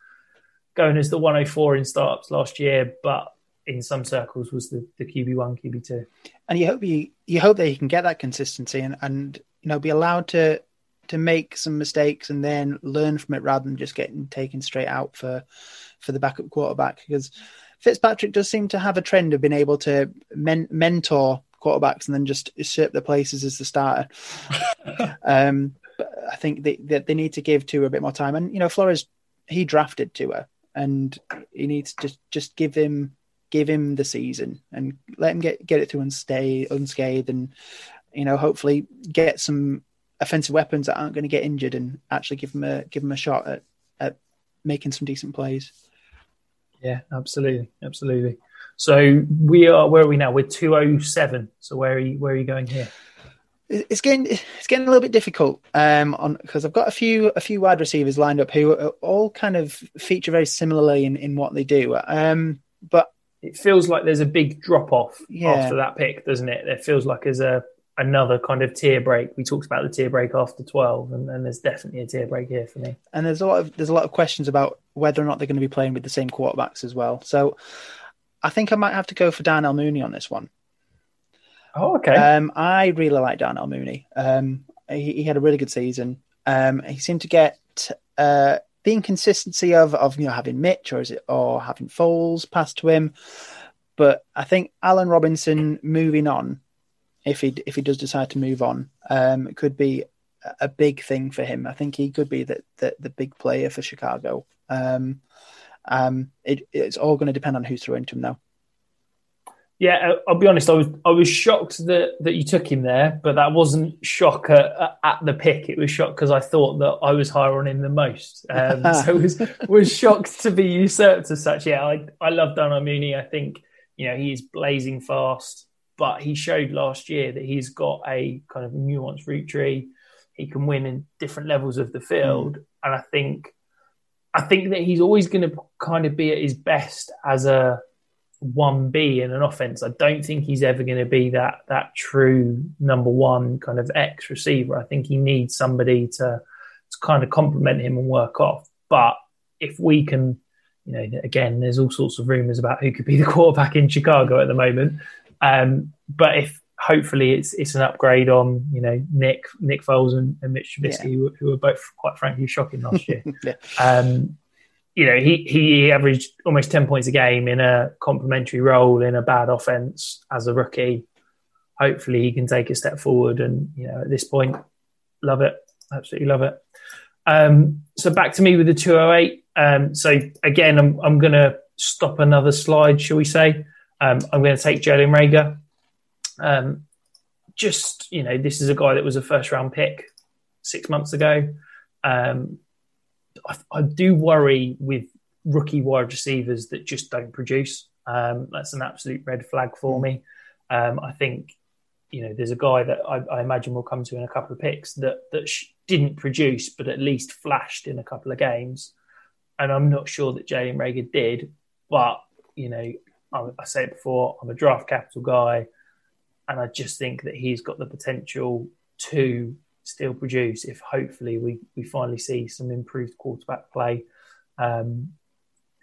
going as the 104 in startups last year, but in some circles was the, the QB one, QB two. And you hope you you hope that he can get that consistency and, and you know be allowed to to make some mistakes and then learn from it rather than just getting taken straight out for for the backup quarterback because Fitzpatrick does seem to have a trend of being able to men- mentor quarterbacks and then just usurp their places as the starter. um, but I think they, they, they need to give Tua a bit more time. And you know, Flores he drafted Tua, and he needs to just just give him give him the season and let him get get it through and stay unscathed, and you know, hopefully get some offensive weapons that aren't going to get injured, and actually give him a give him a shot at at making some decent plays. Yeah, absolutely, absolutely. So we are where are we now? We're two oh seven. So where are you where are you going here? It's getting it's getting a little bit difficult um, on because I've got a few a few wide receivers lined up who all kind of feature very similarly in, in what they do. Um, but it feels like there's a big drop off Yeah. after that pick, doesn't it? It feels like there's a another kind of tier break. We talked about the tier break after twelve, and, and there's definitely a tier break here for me. and there's a lot of there's a lot of questions about whether or not they're going to be playing with the same quarterbacks as well. So I think I might have to go for Darnell Mooney on this one. Oh, okay. Um, I really like Darnell Mooney. Um, he, he had a really good season. Um, he seemed to get uh, the inconsistency of of you know having Mitch or is it or having Foles passed to him. But I think Allen Robinson moving on, if he if he does decide to move on, um, could be a big thing for him. I think he could be the the, the big player for Chicago. Um, um, it, it's all going to depend on who's throwing to him now. Yeah, I'll be honest. I was I was shocked that that you took him there, but that wasn't shock at, at the pick. It was shock because I thought that I was higher on him the most. Um, so it was was shocked to be usurped as such. Yeah, I I love Darnell Mooney. I think you know he is blazing fast, but he showed last year that he's got a kind of nuanced route tree. He can win in different levels of the field, mm. and I think I think that he's always going to kind of be at his best as a one B in an offense. I don't think he's ever going to be that that true number one kind of X receiver. I think he needs somebody to to kind of complement him and work off. But if we can, you know, again, there's all sorts of rumors about who could be the quarterback in Chicago at the moment. Um, but if hopefully it's it's an upgrade on you know Nick Nick Foles and, and Mitch Trubisky, Yeah. who, who were both quite frankly shocking last year. Yeah. Um, you know, he, he averaged almost 10 points a game in a complementary role in a bad offense as a rookie. Hopefully he can take a step forward. And, you know, at this point, love it. Absolutely love it. Um, so back to me with the 208. Um, so again, I'm, I'm going to stop another slide, shall we say. Um, I'm going to take Jalen Reagor. Um, just, you know, this is a guy that was a first round pick six months ago. Um, I, I, do worry with rookie wide receivers that just don't produce. Um, that's an absolute red flag for me. Um, I think you know there's a guy that I, I, imagine will come to in a couple of picks that that sh- didn't produce, but at least flashed in a couple of games. And I'm not sure that Jalen Reagor did, but you know I, I say it before. I'm a draft capital guy, and I just think that he's got the potential to still produce if hopefully we, we finally see some improved quarterback play. Um,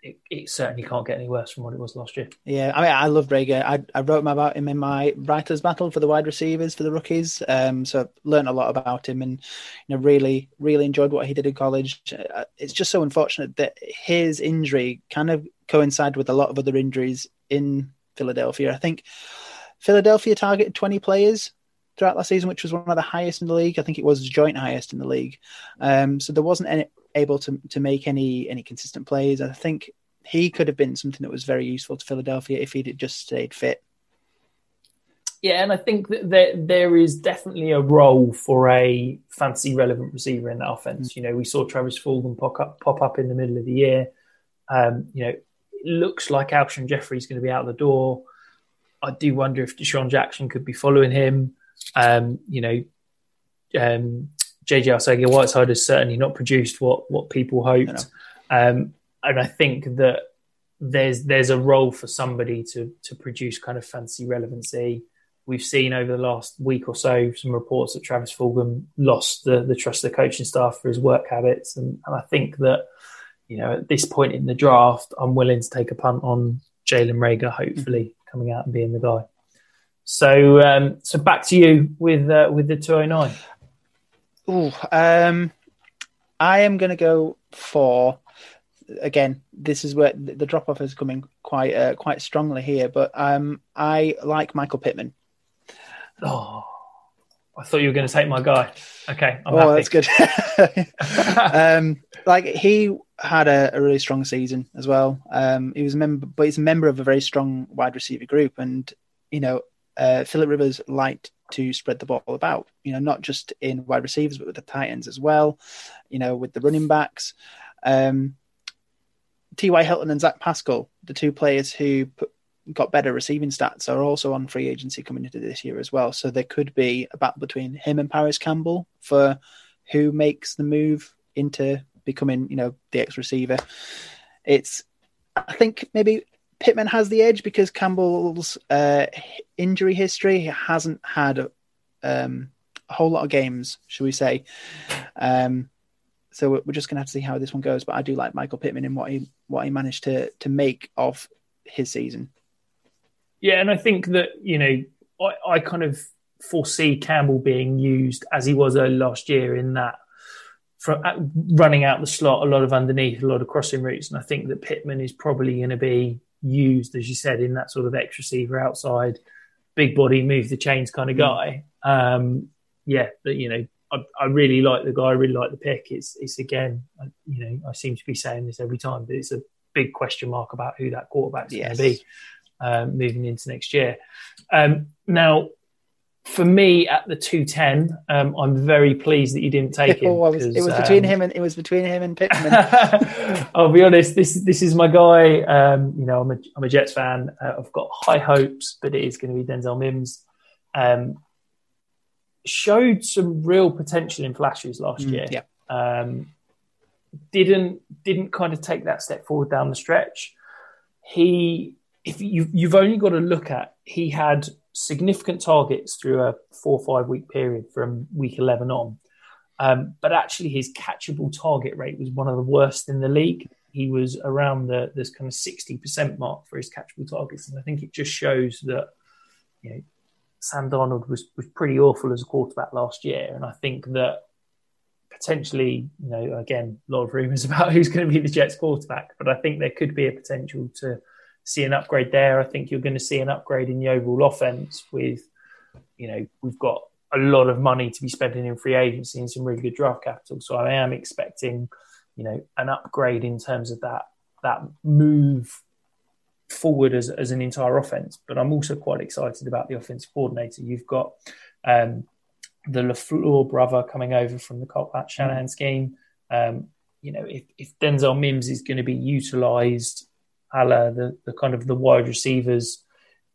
it, it, certainly can't get any worse from what it was last year. Yeah, I mean, I love Reagor. I, I wrote about him in my writers' battle for the wide receivers for the rookies. Um, so I've learned a lot about him, and you know, really, really enjoyed what he did in college. Uh, it's just so unfortunate that his injury kind of coincided with a lot of other injuries in Philadelphia. I think Philadelphia targeted 20 players throughout last season, which was one of the highest in the league. I think it was joint highest in the league. Um, so there wasn't any, able to to make any any consistent plays. I think he could have been something that was very useful to Philadelphia if he'd just stayed fit. Yeah, and I think that there, there is definitely a role for a fantasy relevant receiver in that offense. Mm-hmm. You know, we saw Travis Fulgham pop up pop up in the middle of the year. Um, you know, it looks like Alshon Jeffery is going to be out of the door. I do wonder if DeSean Jackson could be following him. Um, you know, um, JJ Arcega Whiteside has certainly not produced what what people hoped, um, and I think that there's there's a role for somebody to to produce kind of fantasy relevancy. We've seen over the last week or so some reports that Travis Fulgham lost the the trust of the coaching staff for his work habits, and, and I think that you know at this point in the draft, I'm willing to take a punt on Jalen Reagor, hopefully mm-hmm. coming out and being the guy. So, um, so back to you with uh, with the 209. Oh, um, I am going to go for again. This is where the drop off is coming quite uh, quite strongly here, but um, I like Michael Pittman. Oh, I thought you were going to take my guy. Okay, I'm oh, happy. that's good. um, like he had a, a, really strong season as well. Um, he was a member, but he's a member of a very strong wide receiver group, and you know uh, Philip Rivers liked to spread the ball about, you know, not just in wide receivers, but with the tight ends as well, you know, with the running backs. Um, T.Y. Hilton and Zach Pascal, the two players who put, got better receiving stats, are also on free agency coming into this year as well. So there could be a battle between him and Parris Campbell for who makes the move into becoming, you know, the X receiver. It's, I think maybe Pittman has the edge because Campbell's uh, injury history hasn't had a, um, a, whole lot of games, should we say. Um, so we're just going to have to see how this one goes. But I do like Michael Pittman and what he what he managed to to make of his season. Yeah, and I think that you know I, I kind of foresee Campbell being used as he was early last year in that from uh, running out the slot, a lot of underneath, a lot of crossing routes, and I think that Pittman is probably going to be used, as you said, in that sort of X receiver outside, big body, move the chains kind of mm. guy. Um, yeah, but you know, I, I, really like the guy. I really like the pick. It's it's again, you know, I seem to be saying this every time, but it's a big question mark about who that quarterback's yes. going to be um, moving into next year. Um, now, for me at the 210 um, i'm very pleased that you didn't take him it was, it was between um, him and it was between him and pittman. I'll be honest this this is my guy. Um, you know i'm a, I'm a jets fan. Uh, i've got high hopes but it is going to be denzel mims. Um, showed some real potential in flashes last mm, year. yeah. Um, didn't didn't kind of take that step forward down the stretch. He if you you've only got to look at he had significant targets through a four or five week period from week 11 on. Um, but actually, his catchable target rate was one of the worst in the league. He was around the this kind of 60% mark for his catchable targets. And I think it just shows that you know, Sam Darnold was, was pretty awful as a quarterback last year. And I think that potentially, you know, again, a lot of rumours about who's going to be the Jets quarterback, but I think there could be a potential to see an upgrade there. I think you're going to see an upgrade in the overall offense with, you know, we've got a lot of money to be spending in free agency and some really good draft capital. So I am expecting, you know, an upgrade in terms of that that move forward as, as an entire offense. But I'm also quite excited about the offensive coordinator. You've got um, the LaFleur brother coming over from the Kyle Shanahan scheme. Um, you know, if, if Denzel Mims is going to be utilized a the, the kind of the wide receivers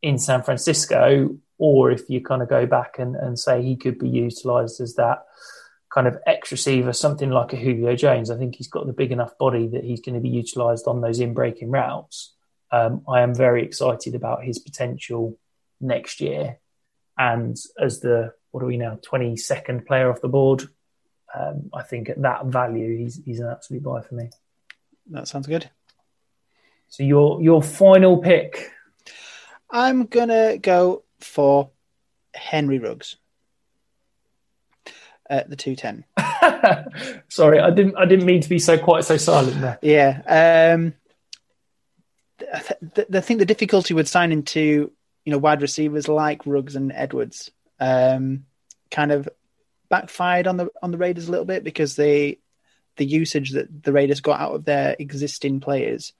in San Francisco, or if you kind of go back and, and say he could be utilized as that kind of X receiver, something like a Julio Jones. I think he's got the big enough body that he's going to be utilized on those in breaking routes. Um, I am very excited about his potential next year. And as the, what are we now, 22nd player off the board, um, I think at that value, he's, he's an absolute buy for me. That sounds good. So your your final pick. I'm gonna go for Henry Ruggs at the two ten. Sorry, I didn't I didn't mean to be so quite so silent there. Yeah. Um, I, th- I think the difficulty with signing to you know wide receivers like Ruggs and Edwards um, kind of backfired on the on the Raiders a little bit because they the usage that the Raiders got out of their existing players,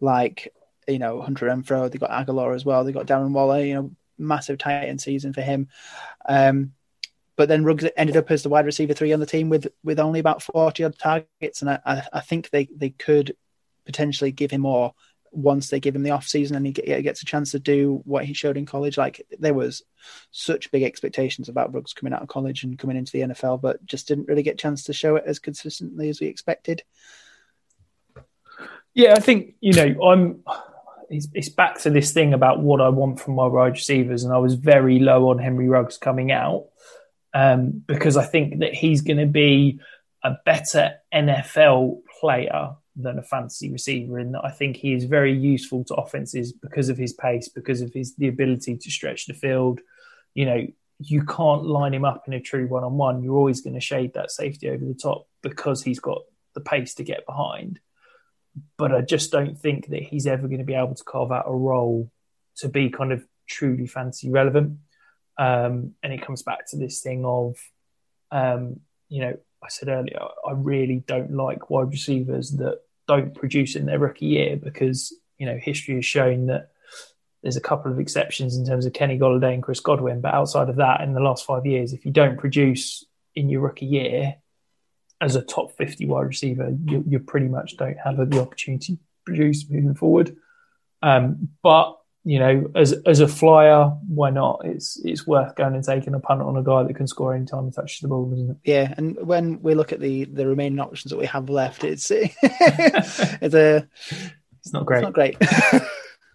like you know Hunter Renfrow, they got Agholor as well, they got Darren Waller, you know, massive tight end season for him. Um, but then Ruggs ended up as the wide receiver three on the team with with only about forty odd targets, and I, I think they they could potentially give him more once they give him the off season and he gets a chance to do what he showed in college. Like there was such big expectations about Ruggs coming out of college and coming into the NFL, but just didn't really get a chance to show it as consistently as we expected. Yeah, I think you know I'm. It's, it's back to this thing about what I want from my wide receivers, and I was very low on Henry Ruggs coming out um, because I think that he's going to be a better NFL player than a fantasy receiver in that I think he is very useful to offenses because of his pace, because of his the ability to stretch the field. You know, you can't line him up in a true one on one. You're always going to shade that safety over the top because he's got the pace to get behind. But I just don't think that he's ever going to be able to carve out a role to be kind of truly fantasy relevant. Um, and it comes back to this thing of, um, you know, I said earlier, I really don't like wide receivers that don't produce in their rookie year because you know history has shown that there's a couple of exceptions in terms of Kenny Golladay and Chris Godwin, but outside of that, in the last five years, if you don't produce in your rookie year as a top 50 wide receiver, you, you pretty much don't have the opportunity to produce moving forward. Um, but you know, as as a flyer, why not? It's it's worth going and taking a punt on a guy that can score any time he touches the ball, isn't it? Yeah, and when we look at the the remaining options that we have left, it's it's a it's not great. It's not great.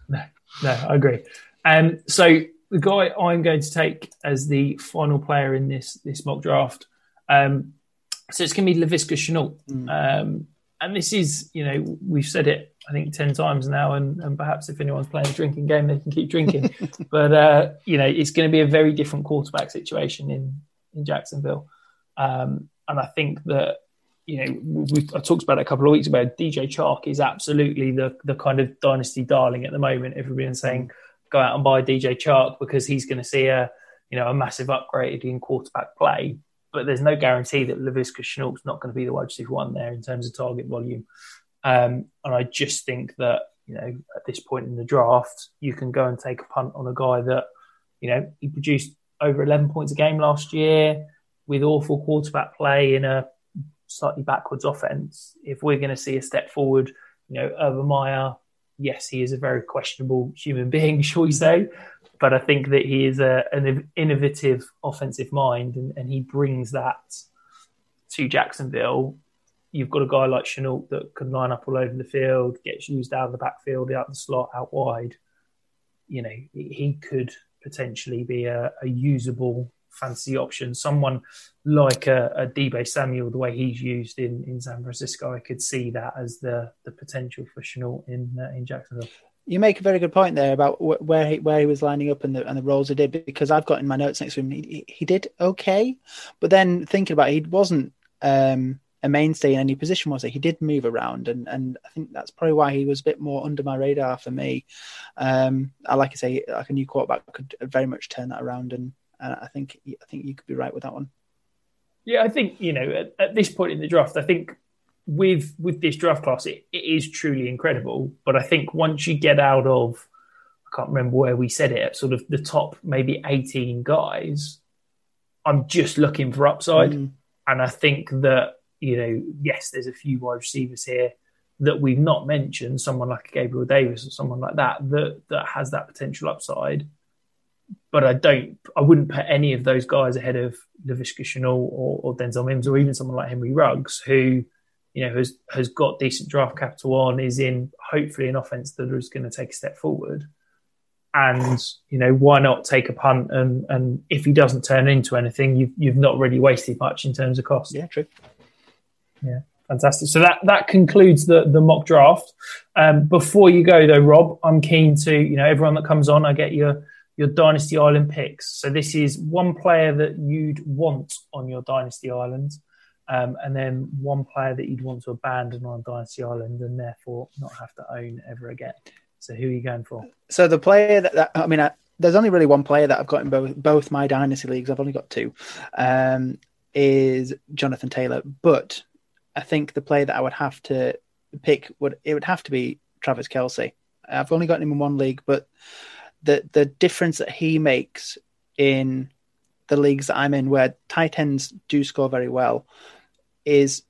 no, no, I agree. Um, so the guy I'm going to take as the final player in this this mock draft, um, so it's going to be Laviska Shenault. Mm. Um, and this is, you know, we've said it, I think, 10 times now, and, and perhaps if anyone's playing a drinking game, they can keep drinking. but, uh, you know, it's going to be a very different quarterback situation in, in Jacksonville. Um, and I think that, you know, I talked about it a couple of weeks ago. DJ Chark is absolutely the, the kind of dynasty darling at the moment. Everybody's saying, go out and buy DJ Chark because he's going to see a, you know, a massive upgrade in quarterback play but there's no guarantee that Laviska Shenault's not going to be the wide receiver one there in terms of target volume. Um, and I just think that, you know, at this point in the draft, you can go and take a punt on a guy that, you know, he produced over 11 points a game last year with awful quarterback play in a slightly backwards offense. If we're going to see a step forward, you know, Urban Meyer, yes, he is a very questionable human being, shall we say, but I think that he is a, an innovative offensive mind, and, and he brings that to Jacksonville. You've got a guy like Shenault that can line up all over the field, gets used out of the backfield, out the slot, out wide. You know, he could potentially be a, a usable fantasy option. Someone like a, a Deebo Samuel, the way he's used in, in San Francisco, I could see that as the the potential for Shenault in uh, in Jacksonville. You make a very good point there about wh- where he where he was lining up and the and the roles he did because I've got in my notes next to him he, he did okay, but then thinking about it, he wasn't um, a mainstay in any position, was he? He did move around, and and I think that's probably why he was a bit more under my radar for me. Um, I like I say, like a new quarterback could very much turn that around, and, and I think I think you could be right with that one. Yeah, I think you know at, at this point in the draft, I think with with this draft class, it, it is truly incredible. But I think once you get out of, I can't remember where we said it, sort of the top maybe eighteen guys, I'm just looking for upside, mm. and I think that you know, yes, there's a few wide receivers here that we've not mentioned, someone like Gabriel Davis or someone like that, that that has that potential upside. But I don't, I wouldn't put any of those guys ahead of Laviska Shenault or, or Denzel Mims or even someone like Henry Ruggs, who, you know, has has got decent draft capital on, is in hopefully an offense that is going to take a step forward. And you know, why not take a punt? And and if he doesn't turn into anything, you've you've not really wasted much in terms of cost. Yeah, true. Yeah, fantastic. So that that concludes the the mock draft. Um, before you go though, Rob, I'm keen to you know everyone that comes on, I get your your Dynasty Island picks. So this is one player that you'd want on your Dynasty Island, um, and then one player that you'd want to abandon on Dynasty Island and therefore not have to own ever again. So who are you going for? So the player that, that I mean, I, there's only really one player that I've got in both both my Dynasty leagues. I've only got two. Um, is Jonathan Taylor, but I think the player that I would have to pick would it would have to be Travis Kelce. I've only got him in one league, but the the difference that he makes in the leagues that I'm in, where tight ends do score very well, is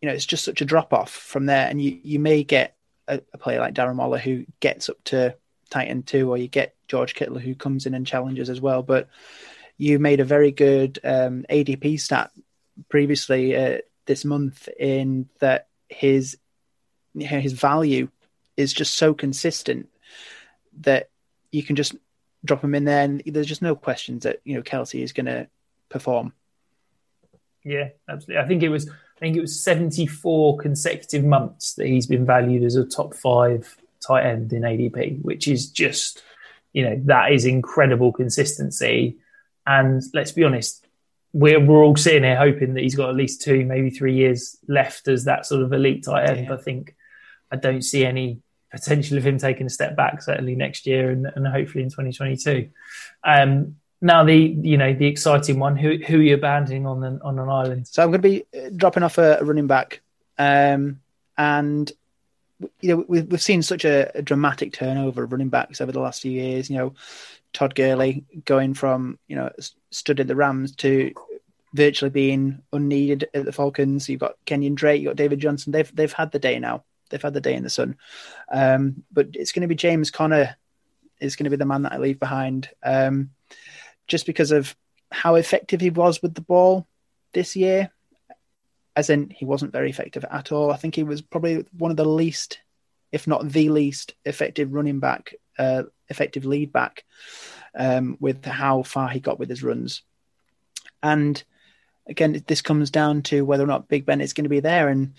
you know it's just such a drop off from there, and you you may get a, a player like Darren Waller who gets up to tight end two, or you get George Kittle who comes in and challenges as well, but you made a very good um, ADP stat previously uh, this month in that his his value is just so consistent that you can just drop him in there and there's just no questions that you know Kelce is going to perform. Yeah, absolutely. I think it was I think it was 74 consecutive months that he's been valued as a top 5 tight end in ADP, which is just you know that is incredible consistency and let's be honest we're we're all sitting here hoping that he's got at least two, maybe three years left as that sort of elite tight end. Yeah. I think I don't see any potential of him taking a step back certainly next year and, and hopefully in 2022. Um, now the you know the exciting one who who are you abandoning on an on an island? So I'm going to be uh, dropping off a, running back, um, and you know we've, we've seen such a, a, dramatic turnover of running backs over the last few years. You know, Todd Gurley going from you know stood in the Rams to virtually being unneeded at the Falcons. You've got Kenyon Drake, you've got David Johnson. They've they've had the day now. They've had the day in the sun. Um, but it's going to be James Conner. is going to be the man that I leave behind, um, just because of how effective he was with the ball this year. As in, he wasn't very effective at all. I think he was probably one of the least, if not the least, effective running back, uh, effective lead back um, with how far he got with his runs. And again, this comes down to whether or not Big Ben is going to be there. And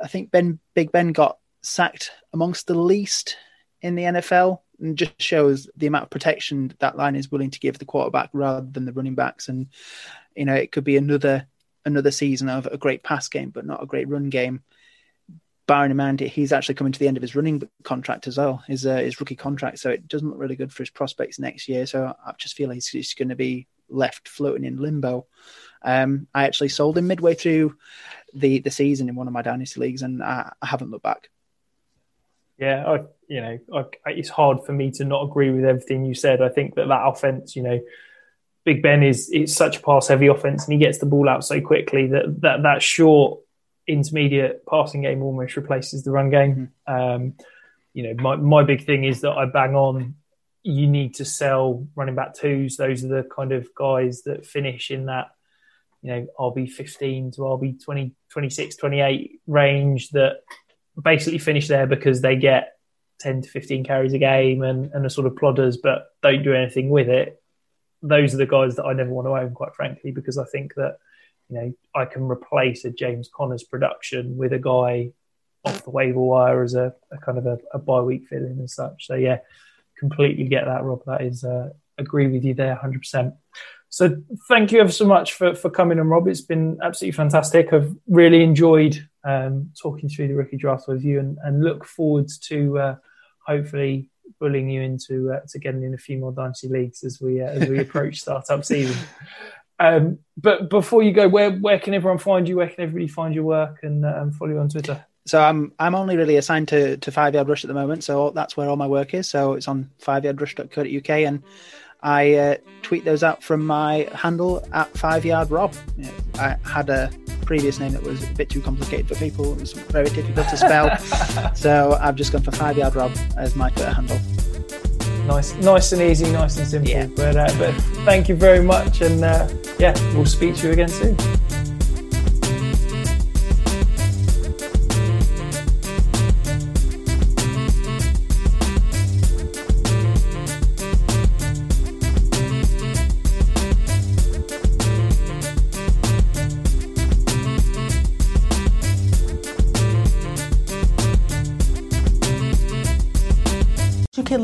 I think Ben Big Ben got sacked amongst the least in the NFL and just shows the amount of protection that line is willing to give the quarterback rather than the running backs. And you know, it could be another another season of a great pass game, but not a great run game. Barring in mind, he's actually coming to the end of his running contract as well, his uh, his rookie contract. So it doesn't look really good for his prospects next year. So I just feel he's, he's going to be left floating in limbo. Um, I actually sold him midway through the the season in one of my dynasty leagues, and I, I haven't looked back. Yeah, I, you know, I, it's hard for me to not agree with everything you said. I think that that offense, you know, Big Ben is it's such a pass heavy offense, and he gets the ball out so quickly that that that short intermediate passing game almost replaces the run game. Mm-hmm. Um, you know, my my big thing is that I bang on. You need to sell running back twos. Those are the kind of guys that finish in that you know, RB 15 to RB 20, 26, 28 range that basically finish there because they get 10 to 15 carries a game and, and are sort of plodders, but don't do anything with it. Those are the guys that I never want to own, quite frankly, because I think that, you know, I can replace a James Conner's production with a guy off the waiver wire as a, a kind of a, a bye week filling and such. So, yeah, completely get that, Rob. That is uh, agree with you there 100%. So thank you ever so much for, for coming on, Rob. It's been absolutely fantastic. I've really enjoyed um, talking through the rookie draft with you and, and look forward to uh, hopefully bullying you into uh, to getting in a few more dynasty leagues as we uh, as we approach startup season. Um, but before you go, where where can everyone find you? Where can everybody find your work and, and follow you on Twitter? So I'm I'm only really assigned to, to Five Yard Rush at the moment, so that's where all my work is. So it's on fiveyardrush.co.uk, and I uh, tweet those out from my handle at Five Yard Rob. I had a previous name that was a bit too complicated for people; it was very difficult to spell. so I've just gone for Five Yard Rob as my Twitter handle. Nice, nice and easy, nice and simple. Yeah. But uh, but thank you very much, and uh, yeah, we'll speak to you again soon.